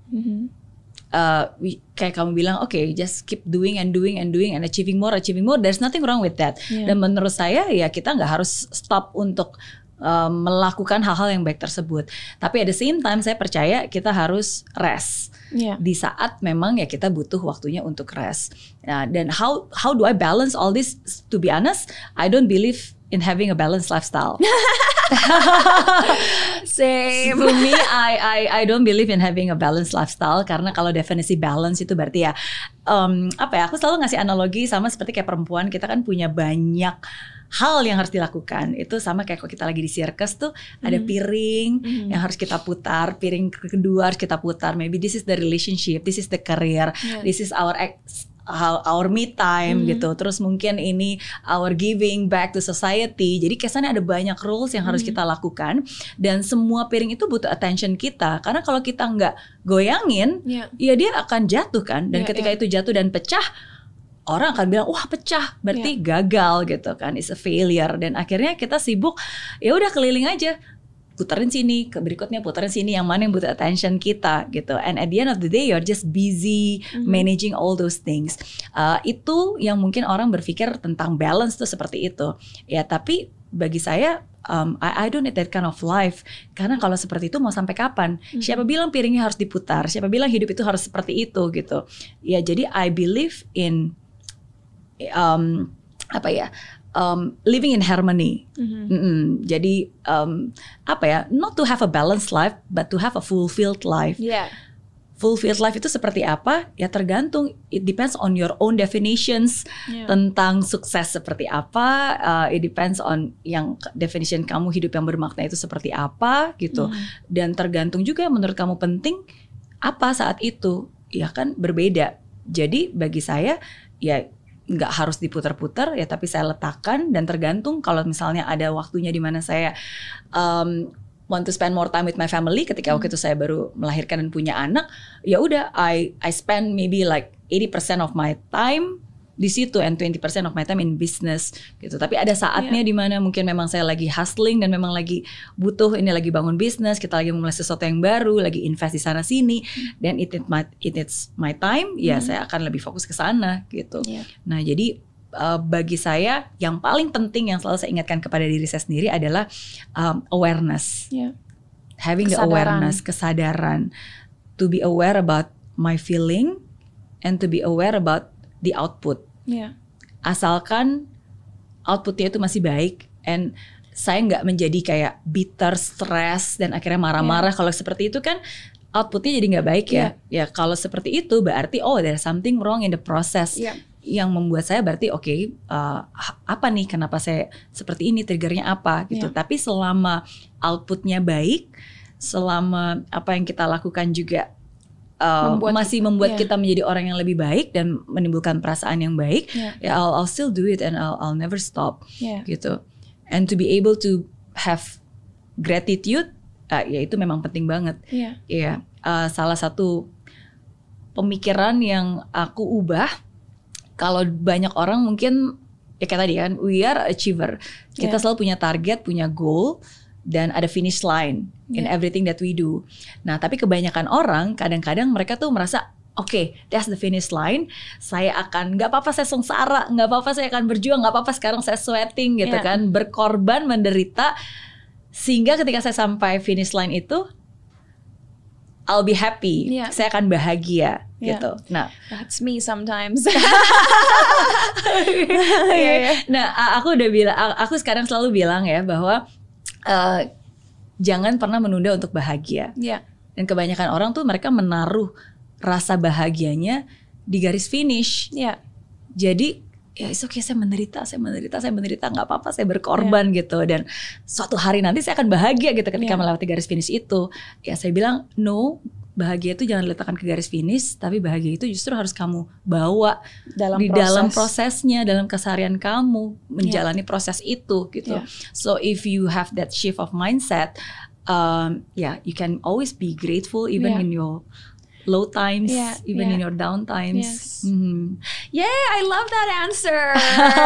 Uh, we- kayak kamu bilang, oke, just keep doing and doing and doing and achieving more, achieving more. There's nothing wrong with that. Yeah. Dan menurut saya, ya kita nggak harus stop untuk uh, melakukan hal-hal yang baik tersebut. Tapi at the same time saya percaya kita harus rest. Yeah. Di saat memang ya kita butuh waktunya untuk rest. Nah, dan how how do I balance all this? To be honest, I don't believe in having a balanced lifestyle. Same. To me, I I I don't believe in having a balanced lifestyle karena kalau definisi balance itu berarti ya um, apa ya? Aku selalu ngasih analogi sama seperti kayak perempuan kita kan punya banyak hal yang harus dilakukan itu sama kayak kalau kita lagi di circus tuh ada piring yang harus kita putar piring kedua harus kita putar maybe this is the relationship this is the career Yeah. this is our ex our me time gitu. Terus mungkin ini our giving back to society. Jadi kesannya ada banyak rules yang harus kita lakukan. Dan semua piring itu butuh attention kita. Karena kalau kita nggak goyangin Yeah. ya dia akan jatuh kan. Dan Iya, ketika iya. itu jatuh dan pecah orang akan bilang wah pecah. Berarti gagal gitu kan. Is a failure. Dan akhirnya kita sibuk ya udah keliling aja puterin sini ke berikutnya puterin sini yang mana yang butuh attention kita gitu. And at the end of the day you're just busy managing all those things. Uh, itu yang mungkin orang berpikir tentang balance tuh seperti itu. Ya tapi bagi saya um, I, I don't need that kind of life. Karena kalau seperti itu mau sampai kapan? Siapa bilang piringnya harus diputar? Siapa bilang hidup itu harus seperti itu gitu. Ya jadi I believe in um, apa ya um, living in harmony. Mm-mm. Jadi um, apa ya not to have a balanced life but to have a fulfilled life. Yeah. Fulfilled life itu seperti apa? Ya tergantung. It depends on your own definitions Yeah. tentang sukses seperti apa. Uh, it depends on yang definition kamu hidup yang bermakna itu seperti apa gitu. Dan tergantung juga menurut kamu penting apa saat itu. Ya kan berbeda. Jadi bagi saya ya nggak harus diputar-putar ya tapi saya letakkan. Dan tergantung kalau misalnya ada waktunya di mana saya um, want to spend more time with my family ketika waktu itu saya baru melahirkan dan punya anak ya udah I I spend maybe like 80% of my time di situ and 20% of my time in business gitu. Tapi ada saatnya di mana mungkin memang saya lagi hustling dan memang lagi butuh ini lagi bangun bisnis, kita lagi memulai sesuatu yang baru, lagi invest di sana sini dan it, it, my, it it's my time, ya saya akan lebih fokus ke sana gitu. Yeah. Nah, jadi uh, bagi saya yang paling penting yang selalu saya ingatkan kepada diri saya sendiri adalah um, awareness Yeah. having the Kesadaran. awareness, kesadaran, to be aware about my feeling and to be aware about the output. Yeah. Asalkan outputnya itu masih baik and saya nggak menjadi kayak bitter, stress dan akhirnya marah-marah. Kalau seperti itu kan outputnya jadi nggak baik ya. Ya kalau seperti itu berarti oh there's something wrong in the process Yeah. yang membuat saya berarti oke uh, apa nih kenapa saya seperti ini triggernya apa gitu. Iya. Tapi selama outputnya baik, selama apa yang kita lakukan juga uh, Membuat- masih membuat iya. kita menjadi orang yang lebih baik dan menimbulkan perasaan yang baik, Iya. ya I'll, I'll still do it and I'll, I'll never stop Yeah. gitu. And to be able to have gratitude, uh, ya itu memang penting banget. Yeah. Iya, uh, salah satu pemikiran yang aku ubah kalau banyak orang mungkin ya kayak tadi kan we are achiever. Kita Yeah. selalu punya target, punya goal dan ada finish line in Yeah. everything that we do. Nah, tapi kebanyakan orang kadang-kadang mereka tuh merasa Oke, that's the finish line. Saya akan nggak apa-apa saya sengsara, nggak apa-apa saya akan berjuang, nggak apa-apa sekarang saya sweating gitu Yeah. kan, berkorban, menderita, sehingga ketika saya sampai finish line itu, I'll be happy, Yeah. saya akan bahagia Yeah. gitu. Nah, That's me sometimes. Iya, iya. Nah, aku udah bilang, aku sekarang selalu bilang ya bahwa eh, jangan pernah menunda untuk bahagia. yeah. Dan kebanyakan orang tuh mereka menaruh rasa bahagianya di garis finish. Yeah. Jadi ya it's okay saya menderita, saya menderita, saya menderita nggak apa-apa, saya berkorban gitu. Dan suatu hari nanti saya akan bahagia gitu ketika Iya. melewati garis finish itu. Ya saya bilang no. Bahagia itu jangan diletakkan ke garis finish, tapi bahagia itu justru harus kamu bawa Dalam di proses. dalam prosesnya, dalam keseharian kamu menjalani proses itu gitu. Yeah. So if you have that shift of mindset, um, yeah, you can always be grateful even Yeah. when you low times, Yeah, even yeah. in your down times. Yes. Mhm. Yeah, I love that answer.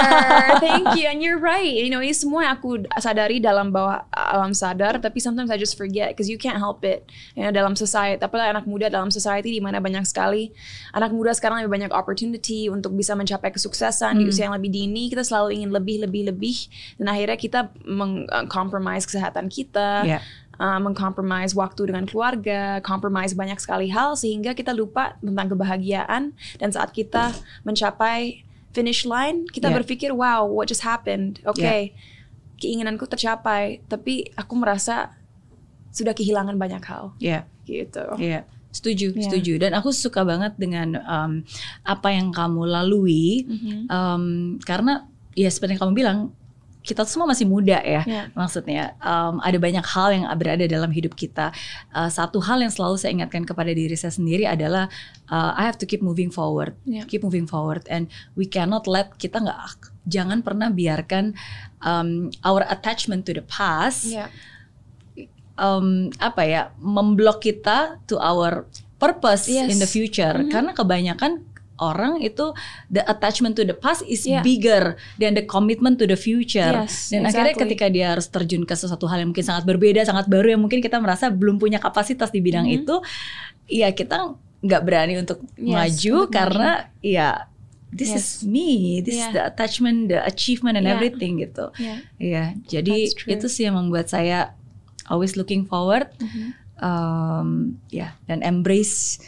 Thank you. And you're right. You know, ini semua yang aku sadari dalam bawah alam sadar, tapi sometimes I just forget because you can't help it. You know, dalam society, apalagi anak muda dalam society di mana banyak sekali anak muda sekarang lebih banyak opportunity untuk bisa mencapai kesuksesan di usia yang lebih dini. Kita selalu ingin lebih, lebih, lebih, dan akhirnya kita meng-compromise kesehatan kita. Yeah. Uh, mengcompromise waktu dengan keluarga, compromise banyak sekali hal sehingga kita lupa tentang kebahagiaan dan saat kita mencapai finish line kita Yeah. berpikir wow what just happened oke keinginanku tercapai tapi aku merasa sudah kehilangan banyak hal Yeah. gitu Iya, setuju, Iya. setuju. Dan aku suka banget dengan um, apa yang kamu lalui, Mhm. um, karena ya seperti yang kamu bilang, kita semua masih muda ya. Iya. Maksudnya um, ada banyak hal yang berada dalam hidup kita. Uh, satu hal yang selalu saya ingatkan kepada diri saya sendiri adalah uh, I have to keep moving forward, Iya. keep moving forward, and we cannot let kita nggak jangan pernah biarkan um, our attachment to the past Iya. um, apa ya memblok kita to our purpose Yes. in the future Mhm. karena kebanyakan orang itu the attachment to the past is Yeah. bigger than the commitment to the future Yes, dan akhirnya exactly. ketika dia harus terjun ke sesuatu hal yang mungkin sangat berbeda sangat baru yang mungkin kita merasa belum punya kapasitas di bidang Mhm. itu ya kita nggak berani untuk Yes, maju untuk karena ya this Yes. is me this is Yeah. the attachment the achievement and Yeah. everything gitu Iya. Iya, jadi That's true. itu sih yang membuat saya always looking forward, Mhm. um, ya, dan embrace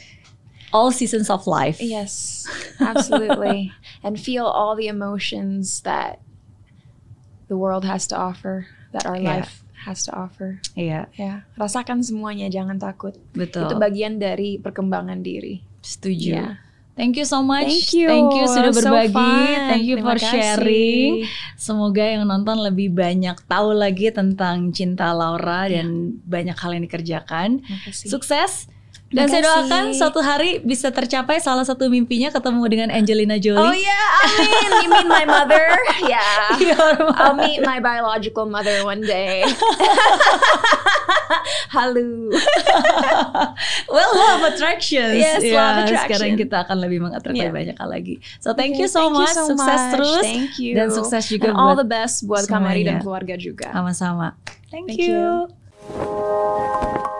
all seasons of life. Yes, absolutely. and feel all the emotions that the world has to offer, that our Yeah. life has to offer. Iya, Ya, rasakan semuanya, jangan takut. betul. Itu bagian dari perkembangan diri. Setuju. Iya. Thank you so much. Thank you. sudah So berbagi. fun. Thank you Terima for kasih. sharing. Semoga yang nonton lebih banyak tahu lagi tentang cinta Laura dan banyak hal yang dikerjakan. Sukses. Dan saya doakan suatu hari bisa tercapai salah satu mimpinya ketemu dengan Angelina Jolie. Oh yeah, amin. You mean my mother? Yeah. Your I'll meet my biological mother one day. Halo. well, law of attractions. Yes, law of Ya, attraction. Sekarang kita akan lebih mengattract Yeah. banyak hal lagi. So thank you Okay, so thank you much. so sukses much. terus. Thank you. Dan sukses juga And all buat the best buat Kamari dan keluarga juga. sama-sama. Thank, Thank you. you.